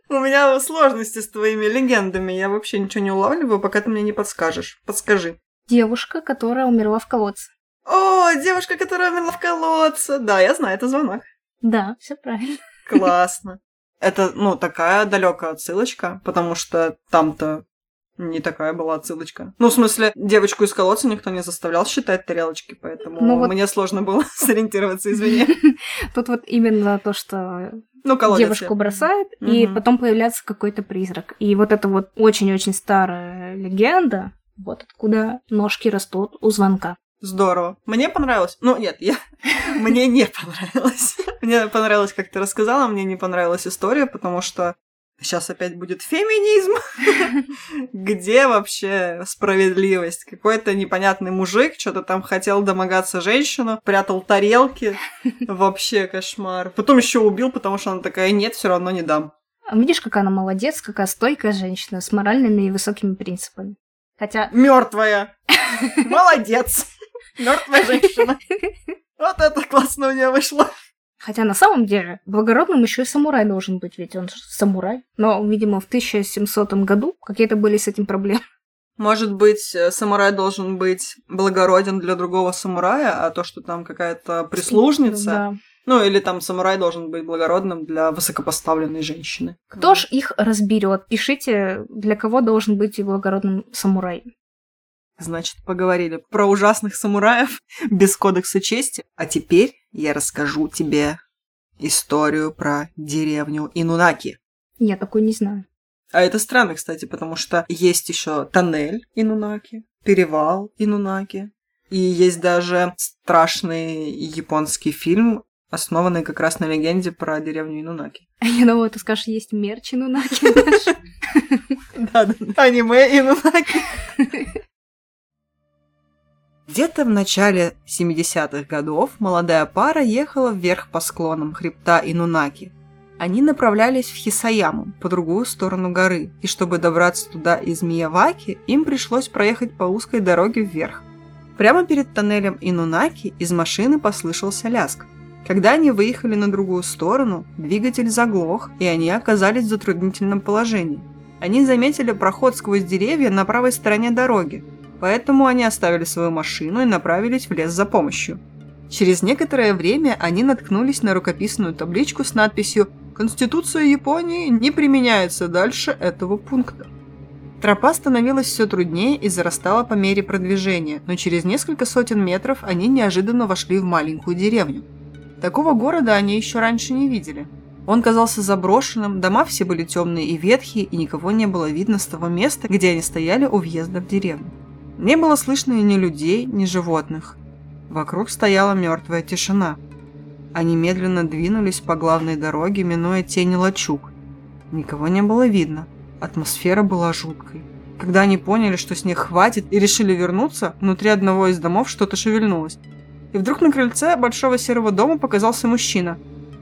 [SPEAKER 2] У меня сложности с твоими легендами. Я вообще ничего не улавливаю, пока ты мне не подскажешь. Подскажи.
[SPEAKER 1] Девушка, которая умерла в колодце.
[SPEAKER 2] О, девушка, которая умерла в колодце. Да, я знаю, это звонок.
[SPEAKER 1] Да, все правильно.
[SPEAKER 2] Классно. Это, ну, такая далекая отсылочка, потому что там-то не такая была отсылочка. Ну, в смысле, девочку из колодца никто не заставлял считать тарелочки, поэтому
[SPEAKER 1] Ну вот-
[SPEAKER 2] мне сложно было сориентироваться, извини.
[SPEAKER 1] Тут вот именно то, что
[SPEAKER 2] Ну, колодец.
[SPEAKER 1] девушку бросает, и
[SPEAKER 2] Мгм.
[SPEAKER 1] потом появляется какой-то призрак. И вот это вот очень-очень старая легенда, вот откуда ножки растут у звонка.
[SPEAKER 2] Здорово. Мне понравилось. Ну, нет, я... Мне не понравилось. Мне понравилось, как ты рассказала, мне не понравилась история, потому что сейчас опять будет феминизм. Где вообще справедливость? Какой-то непонятный мужик что-то там хотел домогаться женщину, прятал тарелки. Вообще кошмар. Потом еще убил, потому что она такая, нет, все равно не дам.
[SPEAKER 1] А Видишь, какая она молодец, какая стойкая женщина с моральными и высокими принципами. Хотя,
[SPEAKER 2] Мертвая. Молодец. Мертвая женщина. Вот это классно у нее вышло.
[SPEAKER 1] хотя на самом деле благородным еще и самурай должен быть, ведь он же самурай. Но, видимо, в 1700 году какие-то были с этим проблемы.
[SPEAKER 2] Может быть, э, самурай должен быть благороден для другого самурая, а то, что там какая-то прислужница,
[SPEAKER 1] Да.
[SPEAKER 2] ну или там самурай должен быть благородным для высокопоставленной женщины.
[SPEAKER 1] Кто ж их разберет? Пишите, для кого должен быть и благородным самурай.
[SPEAKER 2] Значит, поговорили про ужасных самураев без кодекса чести. А теперь я расскажу тебе историю про деревню Инунаки.
[SPEAKER 1] Я такой не знаю.
[SPEAKER 2] А это странно, кстати, потому что есть еще тоннель Инунаки, перевал Инунаки, и есть даже страшный японский фильм, основанный как раз на легенде про деревню Инунаки.
[SPEAKER 1] Я думала, ты скажешь, есть мерч Инунаки.
[SPEAKER 2] да, аниме Инунаки. Где-то в начале 70-х годов молодая пара ехала вверх по склонам хребта Инунаки. Они направлялись в Хисаяму, по другую сторону горы, и чтобы добраться туда из Мияваки, им пришлось проехать по узкой дороге вверх. Прямо перед тоннелем Инунаки из машины послышался ляск. Когда они выехали на другую сторону, двигатель заглох, и они оказались в затруднительном положении. Они заметили проход сквозь деревья на правой стороне дороги, поэтому они оставили свою машину и направились в лес за помощью. Через некоторое время они наткнулись на рукописную табличку с надписью «Конституция Японии не применяется дальше этого пункта». Тропа становилась все труднее и зарастала по мере продвижения, но через несколько сотен метров они неожиданно вошли в маленькую деревню. Такого города они еще раньше не видели. Он казался заброшенным, дома все были темные и ветхие, и никого не было видно с того места, где они стояли у въезда в деревню. Не было слышно ни людей, ни животных. Вокруг стояла мертвая тишина. Они медленно двинулись по главной дороге, минуя тени лачуг. Никого не было видно. Атмосфера была жуткой. Когда они поняли, что с них хватит, и решили вернуться, внутри одного из домов что-то шевельнулось. И вдруг на крыльце большого серого дома показался мужчина.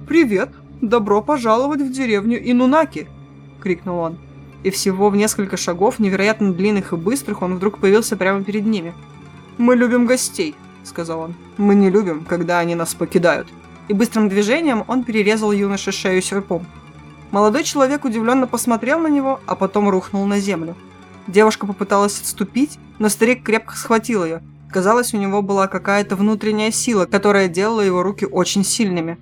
[SPEAKER 2] «Привет! Добро пожаловать в деревню Инунаки!» — крикнул он. И всего в несколько шагов, невероятно длинных и быстрых, он вдруг появился прямо перед ними. «Мы любим гостей», — сказал он. «Мы не любим, когда они нас покидают». И быстрым движением он перерезал юноше шею серпом. Молодой человек удивленно посмотрел на него, а потом рухнул на землю. Девушка попыталась отступить, но старик крепко схватил ее. Казалось, у него была какая-то внутренняя сила, которая делала его руки очень сильными.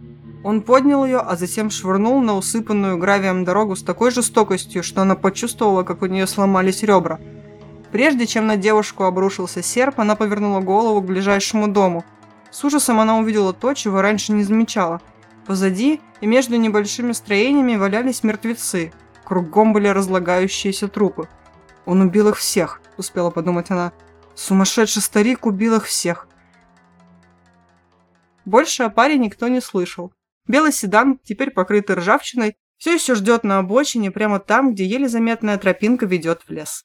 [SPEAKER 2] Он поднял ее, а затем швырнул на усыпанную гравием дорогу с такой жестокостью, что она почувствовала, как у нее сломались ребра. Прежде чем на девушку обрушился серп, она повернула голову к ближайшему дому. С ужасом она увидела то, чего раньше не замечала. Позади и между небольшими строениями валялись мертвецы. Кругом были разлагающиеся трупы. «Он убил их всех», — успела подумать она. «Сумасшедший старик убил их всех». Больше о паре никто не слышал. Белый седан, теперь покрытый ржавчиной, все еще ждет на обочине, прямо там, где еле заметная тропинка ведет в лес.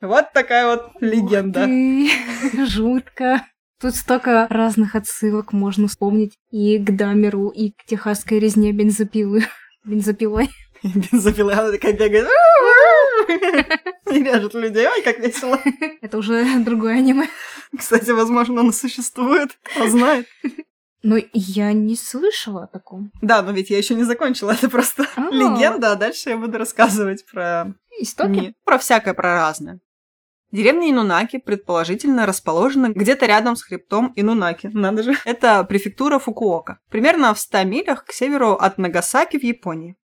[SPEAKER 2] Вот такая вот легенда.
[SPEAKER 1] Ты... Жутко. Тут столько разных отсылок можно вспомнить и к Дамеру, и к техасской резне бензопилы. Бензопилой.
[SPEAKER 2] Бензопила, она такая бегает. И режет людей. Ой, как весело.
[SPEAKER 1] Это уже другое аниме.
[SPEAKER 2] Кстати, возможно, оно существует. Кто знает.
[SPEAKER 1] Но я не слышала о таком.
[SPEAKER 2] Да, но ведь я еще не закончила. Это просто
[SPEAKER 1] А.
[SPEAKER 2] легенда, а дальше я буду рассказывать про...
[SPEAKER 1] Истоки?
[SPEAKER 2] Не- про всякое, про разное. Деревня Инунаки предположительно расположена где-то рядом с хребтом Инунаки. Надо же. Это префектура Фукуока. Примерно в 100 милях к северу от Нагасаки в Японии.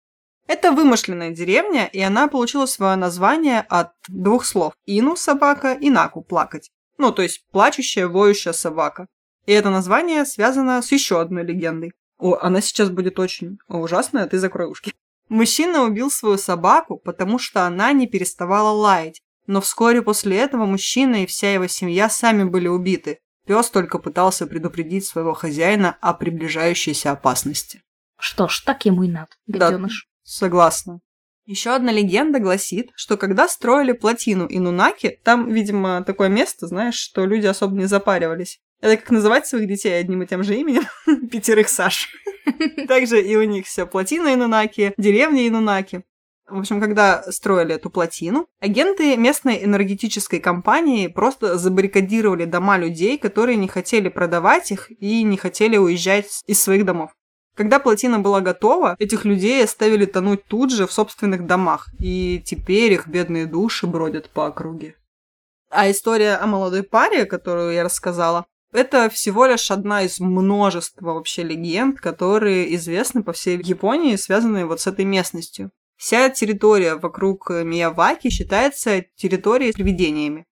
[SPEAKER 2] Это вымышленная деревня, и она получила свое название от двух слов. Ину – собака, и наку – плакать. Ну, то есть плачущая, воющая собака. И это название связано с еще одной легендой. О, она сейчас будет очень ужасная, ты закрой ушки. Мужчина убил свою собаку, потому что она не переставала лаять. Но вскоре после этого мужчина и вся его семья сами были убиты. Пес только пытался предупредить своего хозяина о приближающейся опасности.
[SPEAKER 1] Что ж, так ему и надо,
[SPEAKER 2] Да.
[SPEAKER 1] гаденыш.
[SPEAKER 2] Согласна. Еще одна легенда гласит, что когда строили плотину Инунаки, там, видимо, такое место, знаешь, что люди особо не запаривались. Это как называть своих детей одним и тем же именем? Пятерых Саш. Также и у них все плотина Инунаки, деревня Инунаки. В общем, когда строили эту плотину, агенты местной энергетической компании просто забаррикадировали дома людей, которые не хотели продавать их и не хотели уезжать из своих домов. Когда плотина была готова, этих людей оставили тонуть тут же в собственных домах, и теперь их бедные души бродят по округе. А история о молодой паре, которую я рассказала, это всего лишь одна из множества вообще легенд, которые известны по всей Японии, связанные вот с этой местностью. Вся территория вокруг Мияваки считается территорией с привидениями.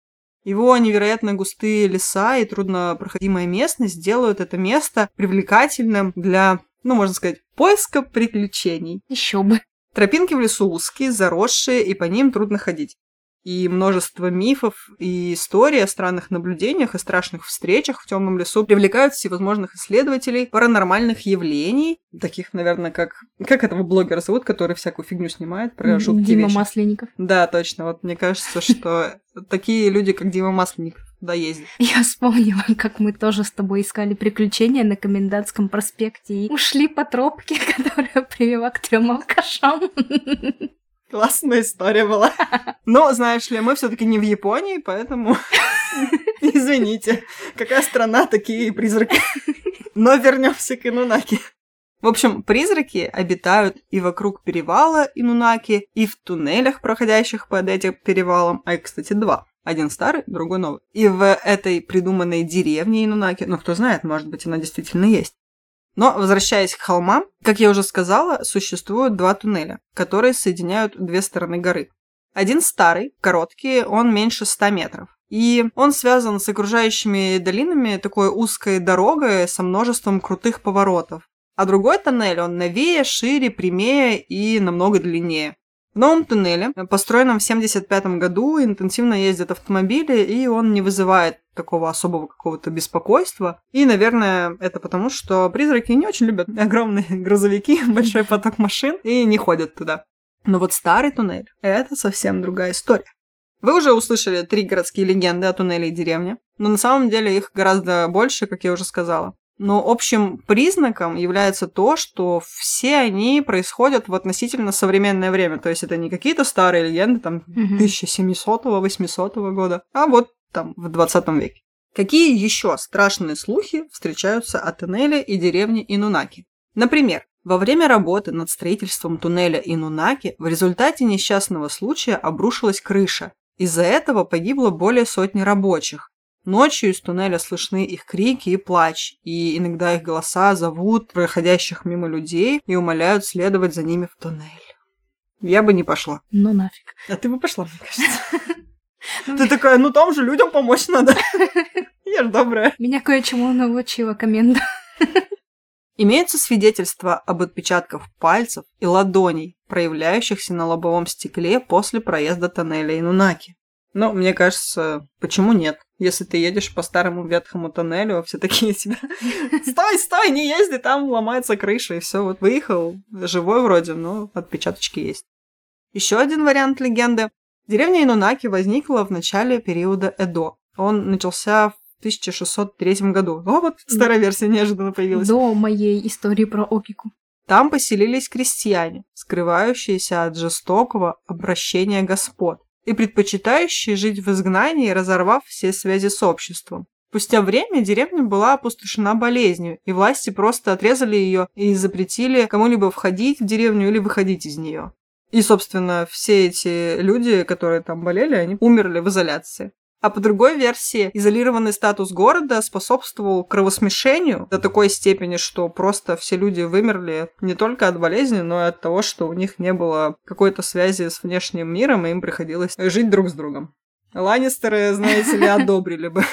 [SPEAKER 2] Его невероятно густые леса и труднопроходимая местность делают это место привлекательным для, ну, можно сказать, поиска приключений.
[SPEAKER 1] Еще бы.
[SPEAKER 2] Тропинки в лесу узкие, заросшие, и по ним трудно ходить. И множество мифов и историй о странных наблюдениях и страшных встречах в темном лесу привлекают всевозможных исследователей паранормальных явлений, таких, наверное, как... Как этого блогера зовут, который всякую фигню снимает про жуткие
[SPEAKER 1] Дима
[SPEAKER 2] вещи?
[SPEAKER 1] Масленников.
[SPEAKER 2] Да, точно. Вот мне кажется, что такие люди, как Дима Масленников, туда ездят.
[SPEAKER 1] Я вспомнила, как мы тоже с тобой искали приключения на Комендантском проспекте и ушли по тропке, которая привела к трем алкашам.
[SPEAKER 2] Классная история была. Но, знаешь ли, мы все-таки не в Японии, поэтому извините. Какая страна, такие призраки. Но вернемся к Инунаки. В общем, призраки обитают и вокруг перевала Инунаки, и в туннелях, проходящих под этим перевалом, а их, кстати, два. Один старый, другой новый. И в этой придуманной деревне Инунаки, ну, кто знает, может быть, она действительно есть. Но, возвращаясь к холмам, как я уже сказала, существуют два туннеля, которые соединяют две стороны горы. Один старый, короткий, он меньше 100 метров. И он связан с окружающими долинами такой узкой дорогой со множеством крутых поворотов. А другой тоннель, он новее, шире, прямее и намного длиннее. В новом туннеле, построенном в 1975 году, интенсивно ездят автомобили, и он не вызывает такого особого какого-то беспокойства. И, наверное, это потому, что призраки не очень любят огромные грузовики, большой поток машин, и не ходят туда. Но вот старый туннель – это совсем другая история. Вы уже услышали три городские легенды о туннеле и деревне, но на самом деле их гораздо больше, как я уже сказала. Но общим признаком является то, что все они происходят в относительно современное время. То есть это не какие-то старые легенды, там,
[SPEAKER 1] Мгм.
[SPEAKER 2] 1700-800 года, а вот там в 20 веке. Какие еще страшные слухи встречаются о туннеле и деревне Инунаки? Например, во время работы над строительством туннеля Инунаки в результате несчастного случая обрушилась крыша. Из-за этого погибло более сотни рабочих. Ночью из туннеля слышны их крики и плач, и иногда их голоса зовут проходящих мимо людей и умоляют следовать за ними в туннель. Я бы не пошла.
[SPEAKER 1] Ну нафиг.
[SPEAKER 2] А ты бы пошла, мне кажется. Ты такая, ну там же людям помочь надо. Я ж добрая.
[SPEAKER 1] Меня кое-чему научила коменда.
[SPEAKER 2] Имеются свидетельства об отпечатках пальцев и ладоней, проявляющихся на лобовом стекле после проезда тоннеля Инунаки. Но мне кажется, почему нет? Если ты едешь по старому ветхому тоннелю, все такие тебя «Стой, стой, не езди, там ломается крыша», и все, вот выехал, живой вроде, но отпечаточки есть. Еще один вариант легенды. Деревня Инунаки возникла в начале периода Эдо. Он начался в 1603 году. О, вот старая версия неожиданно появилась.
[SPEAKER 1] До моей истории про Окику.
[SPEAKER 2] Там поселились крестьяне, скрывающиеся от жестокого обращения господ и предпочитающие жить в изгнании, разорвав все связи с обществом. Спустя время деревня была опустошена болезнью, и власти просто отрезали ее и запретили кому-либо входить в деревню или выходить из нее. И, собственно, все эти люди, которые там болели, они умерли в изоляции. А по другой версии, изолированный статус города способствовал кровосмешению до такой степени, что просто все люди вымерли не только от болезни, но и от того, что у них не было какой-то связи с внешним миром, и им приходилось жить друг с другом. Ланнистеры, знаете ли, одобрили бы.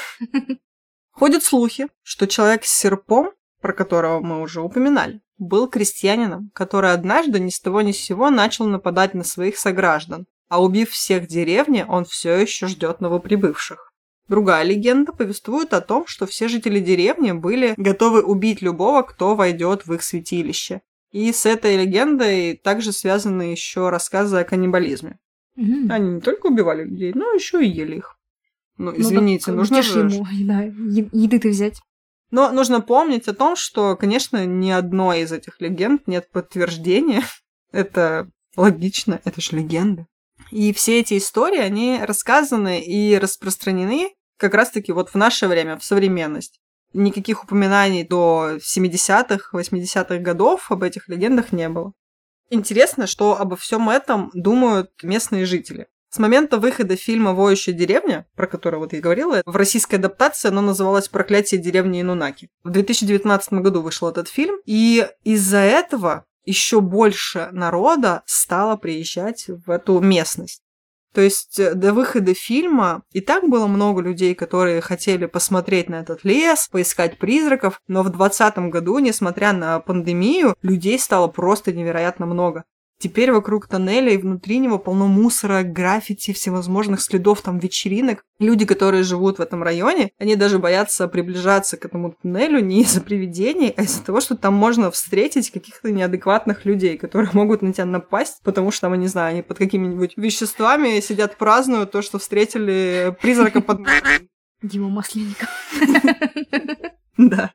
[SPEAKER 2] Ходят слухи, что человек с серпом, про которого мы уже упоминали, был крестьянином, который однажды ни с того ни с сего начал нападать на своих сограждан, а убив всех в деревне, он все еще ждет новоприбывших. Другая легенда повествует о том, что все жители деревни были готовы убить любого, кто войдет в их святилище. И с этой легендой также связаны еще рассказы о каннибализме.
[SPEAKER 1] Мгм.
[SPEAKER 2] Они не только убивали людей, но еще и ели их. Ну,
[SPEAKER 1] Ну,
[SPEAKER 2] извините,
[SPEAKER 1] так
[SPEAKER 2] нужно
[SPEAKER 1] где ж
[SPEAKER 2] же...
[SPEAKER 1] ему, да, еды-то взять.
[SPEAKER 2] Но нужно помнить о том, что, конечно, ни одной из этих легенд нет подтверждения. Это логично, это же легенды. И все эти истории, они рассказаны и распространены как раз-таки вот в наше время, в современность. Никаких упоминаний до 70-х, 80-х годов об этих легендах не было. Интересно, что обо всем этом думают местные жители. С момента выхода фильма «Воющая деревня», про который вот я говорила, в российской адаптации оно называлось «Проклятие деревни Инунаки». В 2019 году вышел этот фильм, и из-за этого еще больше народа стало приезжать в эту местность. То есть э, до выхода фильма и так было много людей, которые хотели посмотреть на этот лес, поискать призраков, но в 2020 году, несмотря на пандемию, людей стало просто невероятно много. Теперь вокруг тоннеля и внутри него полно мусора, граффити, всевозможных следов там вечеринок. Люди, которые живут в этом районе, они даже боятся приближаться к этому туннелю не из-за привидений, а из-за того, что там можно встретить каких-то неадекватных людей, которые могут на тебя напасть, потому что, там, не знаю, они под какими-нибудь веществами сидят, празднуют то, что встретили призрака под...
[SPEAKER 1] Дима Масленников.
[SPEAKER 2] Да.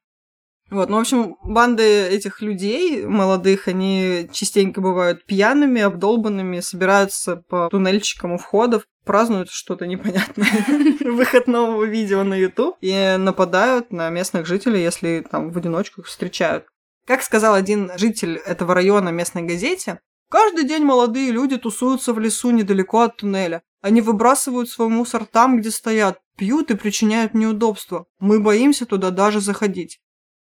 [SPEAKER 2] Вот, ну, в общем, банды этих людей молодых, они частенько бывают пьяными, обдолбанными, собираются по туннельчикам у входов, празднуют что-то непонятное. Выход нового видео на YouTube и нападают на местных жителей, если там в одиночку их встречают. Как сказал один житель этого района местной газете, каждый день молодые люди тусуются в лесу недалеко от туннеля. Они выбрасывают свой мусор там, где стоят, пьют и причиняют неудобства. Мы боимся туда даже заходить.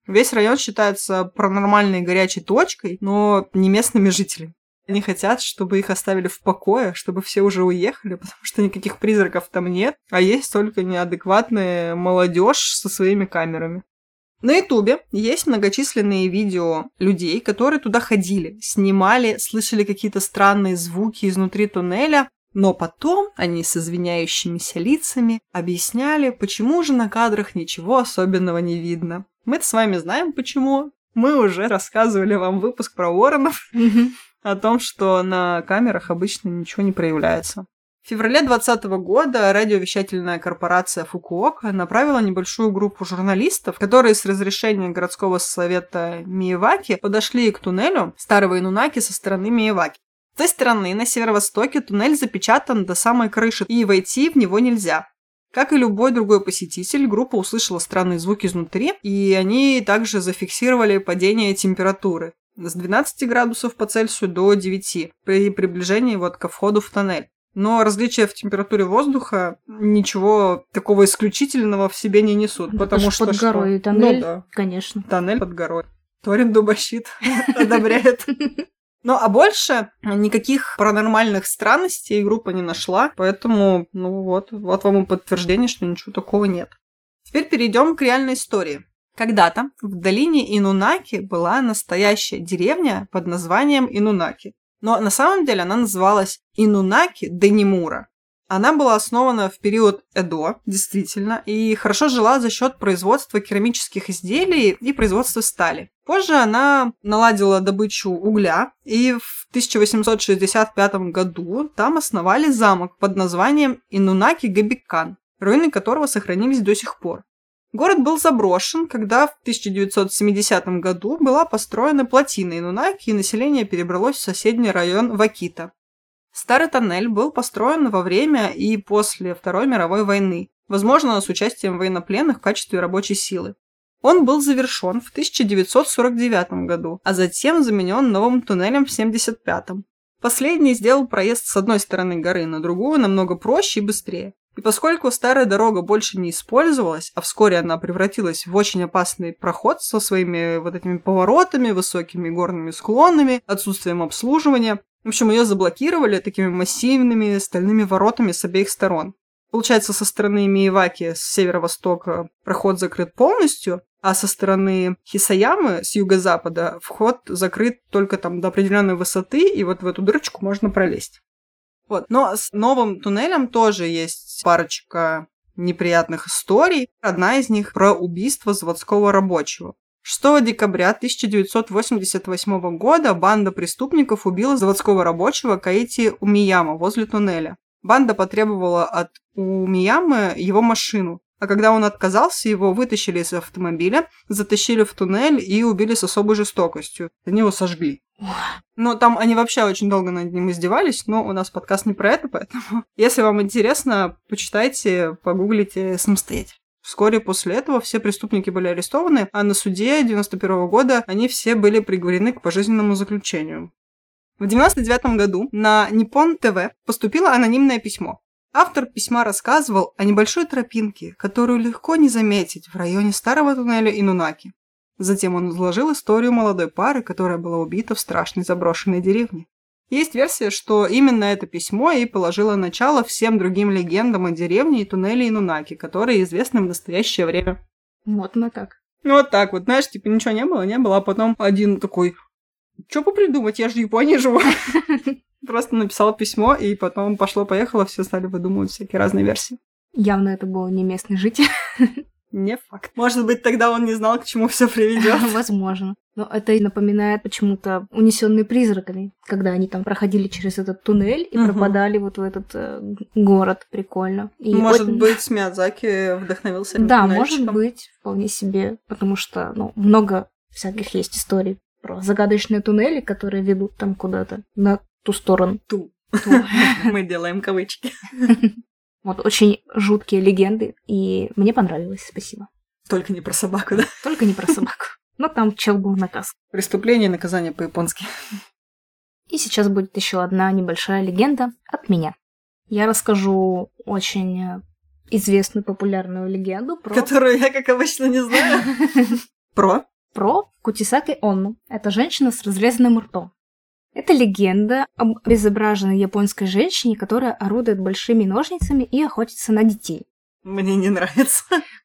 [SPEAKER 2] Весь район считается паранормальной горячей точкой, но не местными жителями. Они хотят, чтобы их оставили в покое, чтобы все уже уехали, потому что никаких призраков там нет, а есть только неадекватная молодежь со своими камерами. На Ютубе есть многочисленные видео людей, которые туда ходили, снимали, слышали какие-то странные звуки изнутри туннеля, но потом они с извиняющимися лицами объясняли, почему же на кадрах ничего особенного не видно. Мы-то с вами знаем почему. Мы уже рассказывали вам выпуск про воронов о том, что на камерах обычно ничего не проявляется. В феврале 2020 года радиовещательная корпорация Фукуока направила небольшую группу журналистов, которые с разрешения городского совета Миеваки подошли к туннелю старого Инунаки со стороны Миеваки. С той стороны, на северо-востоке, туннель запечатан до самой крыши, и войти в него нельзя. Как и любой другой посетитель, группа услышала странные звуки изнутри, и они также зафиксировали падение температуры с 12 градусов по Цельсию до 9 при приближении вот ко входу в тоннель. Но различия в температуре воздуха ничего такого исключительного в себе не несут,
[SPEAKER 1] Да
[SPEAKER 2] потому что
[SPEAKER 1] под
[SPEAKER 2] что?
[SPEAKER 1] горой тоннель.
[SPEAKER 2] Ну да,
[SPEAKER 1] Конечно.
[SPEAKER 2] тоннель под горой. Торин Дубащит одобряет. Ну, а больше никаких паранормальных странностей группа не нашла, поэтому, ну вот, вот вам и подтверждение, что ничего такого нет. Теперь перейдем к реальной истории. Когда-то в долине Инунаки была настоящая деревня под названием Инунаки. Но на самом деле она называлась Инунаки Денимура. Она была основана в период Эдо, действительно, и хорошо жила за счет производства керамических изделий и производства стали. Позже она наладила добычу угля, и в 1865 году там основали замок под названием Инунаки Габикан, руины которого сохранились до сих пор. Город был заброшен, когда в 1970 году была построена плотина Инунаки, и население перебралось в соседний район Вакита. Старый тоннель был построен во время и после Второй мировой войны, возможно, с участием военнопленных в качестве рабочей силы. Он был завершен в 1949 году, а затем заменен новым туннелем в 1975. Последний сделал проезд с одной стороны горы на другую намного проще и быстрее. И поскольку старая дорога больше не использовалась, а вскоре она превратилась в очень опасный проход со своими вот этими поворотами, высокими горными склонами, отсутствием обслуживания, в общем, ее заблокировали такими массивными стальными воротами с обеих сторон. Получается, со стороны Миеваки с северо-востока проход закрыт полностью, а со стороны Хисаямы с юго-запада вход закрыт только там до определенной высоты, и вот в эту дырочку можно пролезть. Вот. Но с новым туннелем тоже есть парочка неприятных историй. Одна из них про убийство заводского рабочего. 6 декабря 1988 года банда преступников убила заводского рабочего Каити Умияма возле туннеля. Банда потребовала от Умиямы его машину, а когда он отказался, его вытащили из автомобиля, затащили в туннель и убили с особой жестокостью. Они его сожгли. Но там они вообще очень долго над ним издевались, но у нас подкаст не про это, поэтому если вам интересно, почитайте, погуглите самостоятельно. Вскоре после этого все преступники были арестованы, а на суде 91 года они все были приговорены к пожизненному заключению. В 99 году на Nippon ТВ поступило анонимное письмо. Автор письма рассказывал о небольшой тропинке, которую легко не заметить в районе старого туннеля Инунаки. Затем он изложил историю молодой пары, которая была убита в страшной заброшенной деревне. Есть версия, что именно это письмо и положило начало всем другим легендам о деревне и туннеле Инунаки, которые известны в настоящее время.
[SPEAKER 1] Вот мы так.
[SPEAKER 2] Ну вот так вот, знаешь, типа ничего не было, не было, а потом один такой, что попридумать, я же в Японии живу. Просто написал письмо, и потом пошло-поехало, все стали выдумывать всякие разные версии.
[SPEAKER 1] Явно это был не местный житель.
[SPEAKER 2] Не факт. Может быть, тогда он не знал, к чему все приведет.
[SPEAKER 1] Возможно. Но это и напоминает почему-то унесенные призраками, когда они там проходили через этот туннель и угу. пропадали вот в этот э, город. Прикольно. И
[SPEAKER 2] может вот... быть, Миядзаки вдохновился
[SPEAKER 1] Да, может быть, вполне себе, потому что ну, много всяких есть историй про загадочные туннели, которые ведут там куда-то на ту сторону.
[SPEAKER 2] Ту. Мы делаем кавычки.
[SPEAKER 1] Вот очень жуткие легенды, и мне понравилось, спасибо.
[SPEAKER 2] Только не про собаку, да?
[SPEAKER 1] Только не про собаку. Но там чел был наказ.
[SPEAKER 2] Преступление и наказание по-японски.
[SPEAKER 1] И сейчас будет еще одна небольшая легенда от меня. Я расскажу очень известную популярную легенду про...
[SPEAKER 2] Которую я, как обычно, не знаю. Про?
[SPEAKER 1] Про Кутисаки Онну. Это женщина с разрезанным ртом. Это легенда об обезображенной японской женщине, которая орудует большими ножницами и охотится на детей.
[SPEAKER 2] Мне не нравится.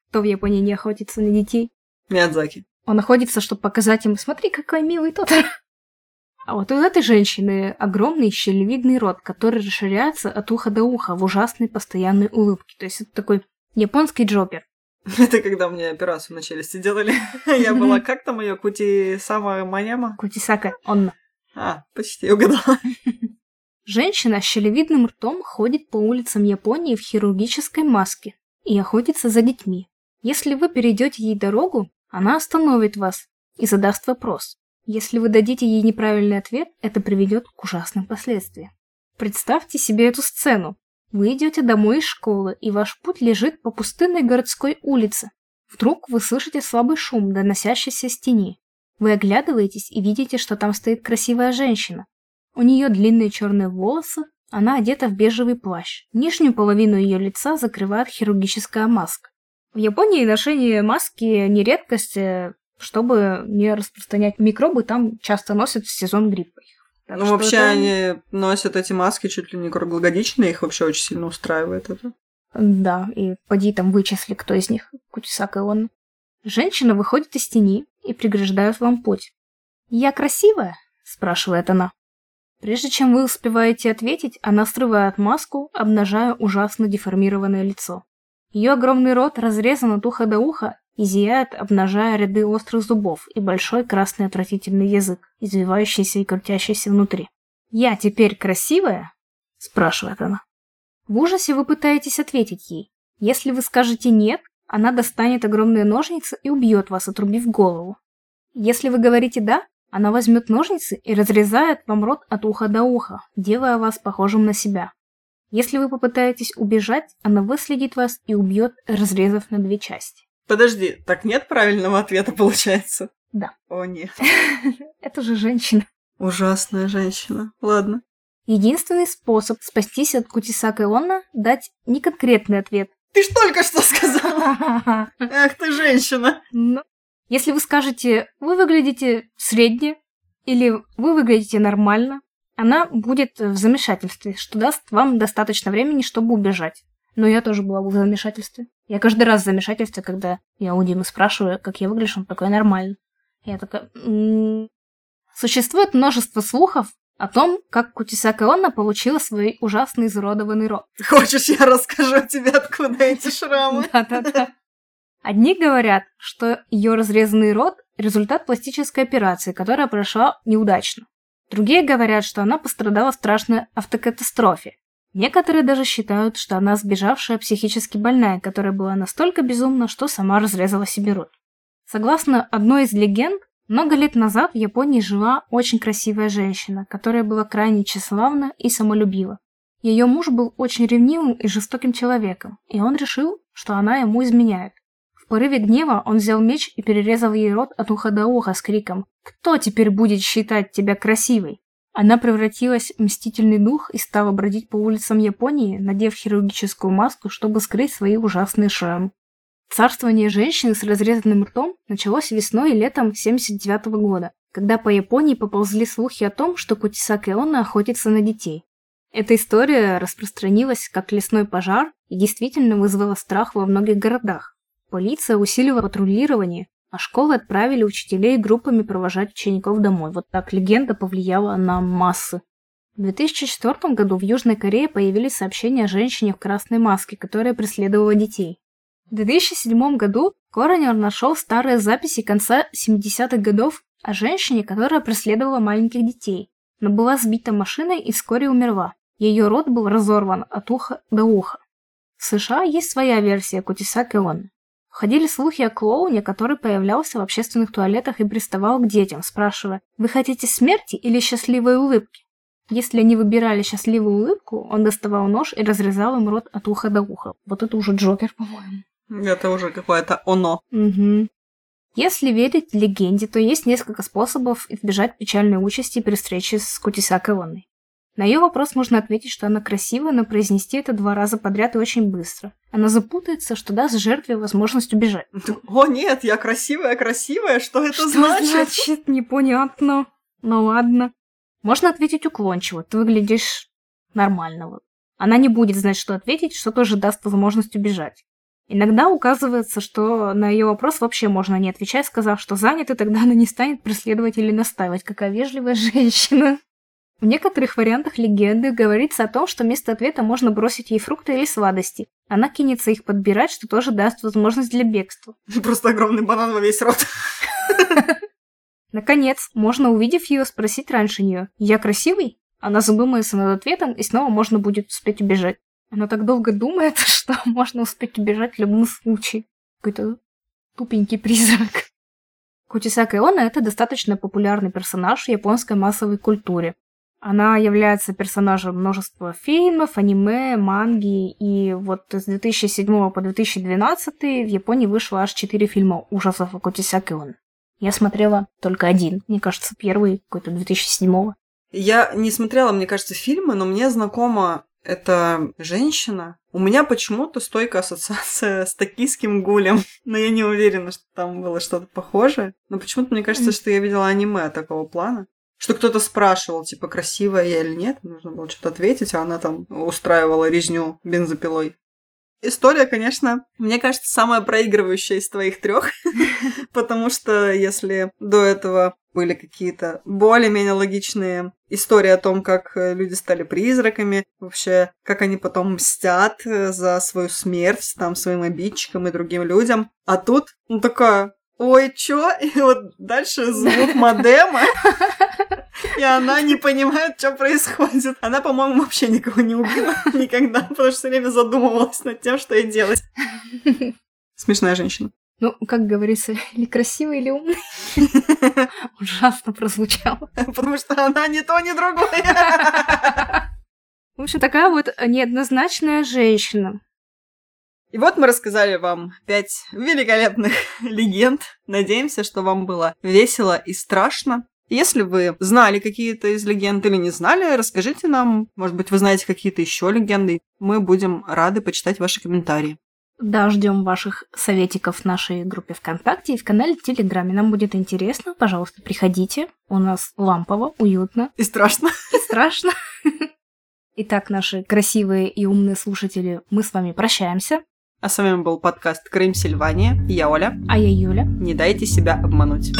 [SPEAKER 1] Кто в Японии не охотится на детей?
[SPEAKER 2] Миядзаки.
[SPEAKER 1] Он находится, чтобы показать им, смотри, какой милый тот. А вот у этой женщины огромный щелевидный рот, который расширяется от уха до уха в ужасной постоянной улыбке. То есть это такой японский джокер.
[SPEAKER 2] Это когда мне операцию на челюсти делали. Я была как там ее Кути Сама Манема?
[SPEAKER 1] Кутисака Онна.
[SPEAKER 2] А, почти угадала.
[SPEAKER 1] Женщина с щелевидным ртом ходит по улицам Японии в хирургической маске и охотится за детьми. Если вы перейдете ей дорогу, она остановит вас и задаст вопрос. Если вы дадите ей неправильный ответ, это приведет к ужасным последствиям. Представьте себе эту сцену. Вы идете домой из школы, и ваш путь лежит по пустынной городской улице. Вдруг вы слышите слабый шум, доносящийся с тени. Вы оглядываетесь и видите, что там стоит красивая женщина. У нее длинные черные волосы, она одета в бежевый плащ. Нижнюю половину ее лица закрывает хирургическая маска. В Японии ношение маски не редкость, э, чтобы не распространять микробы, там часто носят в сезон гриппа.
[SPEAKER 2] Так ну, вообще это... они носят эти маски чуть ли не круглогодично, их вообще очень сильно устраивает это.
[SPEAKER 1] Да, и поди там вычисли, кто из них, Кутисака и он. Женщина выходит из тени и преграждает вам путь. «Я красивая?» – спрашивает она. Прежде чем вы успеваете ответить, она срывает маску, обнажая ужасно деформированное лицо. Ее огромный рот разрезан от уха до уха и зияет, обнажая ряды острых зубов и большой красный отвратительный язык, извивающийся и крутящийся внутри. «Я теперь красивая?» – спрашивает она. В ужасе вы пытаетесь ответить ей. Если вы скажете «нет», она достанет огромные ножницы и убьет вас, отрубив голову. Если вы говорите «да», она возьмет ножницы и разрезает вам рот от уха до уха, делая вас похожим на себя. Если вы попытаетесь убежать, она выследит вас и убьет, разрезав на две части.
[SPEAKER 2] Подожди, так нет правильного ответа получается?
[SPEAKER 1] Да.
[SPEAKER 2] О, нет.
[SPEAKER 1] Это же женщина.
[SPEAKER 2] Ужасная женщина. Ладно.
[SPEAKER 1] Единственный способ спастись от Кутисака Онна – дать неконкретный ответ.
[SPEAKER 2] Ты ж только что сказала! Ах ты женщина!
[SPEAKER 1] Но если вы скажете «вы выглядите средне» или «вы выглядите нормально», она будет в замешательстве, что даст вам достаточно времени, чтобы убежать. Но я тоже была в замешательстве. Я каждый раз в замешательстве, когда я у Димы спрашиваю, как я выгляжу, он такой нормально. Я такая... М-м-м". Существует множество слухов о том, как Кутисака Онна получила свой ужасный изуродованный рот.
[SPEAKER 2] Хочешь, я расскажу тебе, откуда эти шрамы?
[SPEAKER 1] Да-да-да. Одни говорят, что ее разрезанный рот – результат пластической операции, которая прошла неудачно. Другие говорят, что она пострадала в страшной автокатастрофе. Некоторые даже считают, что она сбежавшая психически больная, которая была настолько безумна, что сама разрезала себе рот. Согласно одной из легенд, много лет назад в Японии жила очень красивая женщина, которая была крайне тщеславна и самолюбива. Ее муж был очень ревнивым и жестоким человеком, и он решил, что она ему изменяет порыве гнева он взял меч и перерезал ей рот от уха до уха с криком «Кто теперь будет считать тебя красивой?» Она превратилась в мстительный дух и стала бродить по улицам Японии, надев хирургическую маску, чтобы скрыть свои ужасные шрамы. Царствование женщины с разрезанным ртом началось весной и летом 79 -го года, когда по Японии поползли слухи о том, что Кутисака Онна охотится на детей. Эта история распространилась как лесной пожар и действительно вызвала страх во многих городах. Полиция усилила патрулирование, а школы отправили учителей группами провожать учеников домой. Вот так легенда повлияла на массы. В 2004 году в Южной Корее появились сообщения о женщине в красной маске, которая преследовала детей. В 2007 году Коронер нашел старые записи конца 70-х годов о женщине, которая преследовала маленьких детей, но была сбита машиной и вскоре умерла. Ее рот был разорван от уха до уха. В США есть своя версия Кутисаки Он. Ходили слухи о клоуне, который появлялся в общественных туалетах и приставал к детям, спрашивая, «Вы хотите смерти или счастливой улыбки?» Если они выбирали счастливую улыбку, он доставал нож и разрезал им рот от уха до уха. Вот это уже Джокер, по-моему.
[SPEAKER 2] Это уже какое-то оно.
[SPEAKER 1] Угу. Если верить легенде, то есть несколько способов избежать печальной участи при встрече с Кутисакой Онной. На ее вопрос можно ответить, что она красивая, но произнести это два раза подряд и очень быстро. Она запутается, что даст жертве возможность убежать.
[SPEAKER 2] О нет, я красивая, красивая, что это что значит?
[SPEAKER 1] значит? Непонятно. Ну ладно. Можно ответить уклончиво, ты выглядишь нормально. Она не будет знать, что ответить, что тоже даст возможность убежать. Иногда указывается, что на ее вопрос вообще можно не отвечать, сказав, что занят, и тогда она не станет преследовать или настаивать. Какая вежливая женщина. В некоторых вариантах легенды говорится о том, что вместо ответа можно бросить ей фрукты или сладости. Она кинется их подбирать, что тоже даст возможность для бегства.
[SPEAKER 2] Просто огромный банан во весь рот.
[SPEAKER 1] Наконец, можно, увидев ее, спросить раньше нее «Я красивый?» Она задумается над ответом, и снова можно будет успеть убежать. Она так долго думает, что можно успеть убежать в любом случае. Какой-то тупенький призрак. Кутисака Иона – это достаточно популярный персонаж в японской массовой культуре. Она является персонажем множества фильмов, аниме, манги, и вот с 2007 по 2012 в Японии вышло аж 4 фильма ужасов о Котисякион. Я смотрела только один, мне кажется, первый, какой-то 2007 -го.
[SPEAKER 2] Я не смотрела, мне кажется, фильмы, но мне знакома эта женщина. У меня почему-то стойкая ассоциация с токийским гулем, но я не уверена, что там было что-то похожее. Но почему-то мне кажется, что я видела аниме такого плана что кто-то спрашивал, типа, красивая я или нет, нужно было что-то ответить, а она там устраивала резню бензопилой. История, конечно, мне кажется, самая проигрывающая из твоих трех, потому что если до этого были какие-то более-менее логичные истории о том, как э, люди стали призраками, вообще, как они потом мстят э, за свою смерть, там, своим обидчикам и другим людям. А тут, ну, такая, ой, чё? И вот дальше звук модема, и она не понимает, что происходит. Она, по-моему, вообще никого не убила никогда, потому что все время задумывалась над тем, что ей делать. Смешная женщина.
[SPEAKER 1] Ну, как говорится, или красивый, или умный. Ужасно прозвучало.
[SPEAKER 2] Потому что она не то, ни другое.
[SPEAKER 1] В общем, такая вот неоднозначная женщина.
[SPEAKER 2] И вот мы рассказали вам пять великолепных легенд. Надеемся, что вам было весело и страшно. Если вы знали какие-то из легенд или не знали, расскажите нам. Может быть, вы знаете какие-то еще легенды. Мы будем рады почитать ваши комментарии.
[SPEAKER 1] Да, ждем ваших советиков в нашей группе ВКонтакте и в канале Телеграме. Нам будет интересно. Пожалуйста, приходите. У нас лампово, уютно.
[SPEAKER 2] И страшно.
[SPEAKER 1] И страшно. Итак, наши красивые и умные слушатели, мы с вами прощаемся.
[SPEAKER 2] А с вами был подкаст Крым Сильвания. Я Оля.
[SPEAKER 1] А я Юля.
[SPEAKER 2] Не дайте себя обмануть.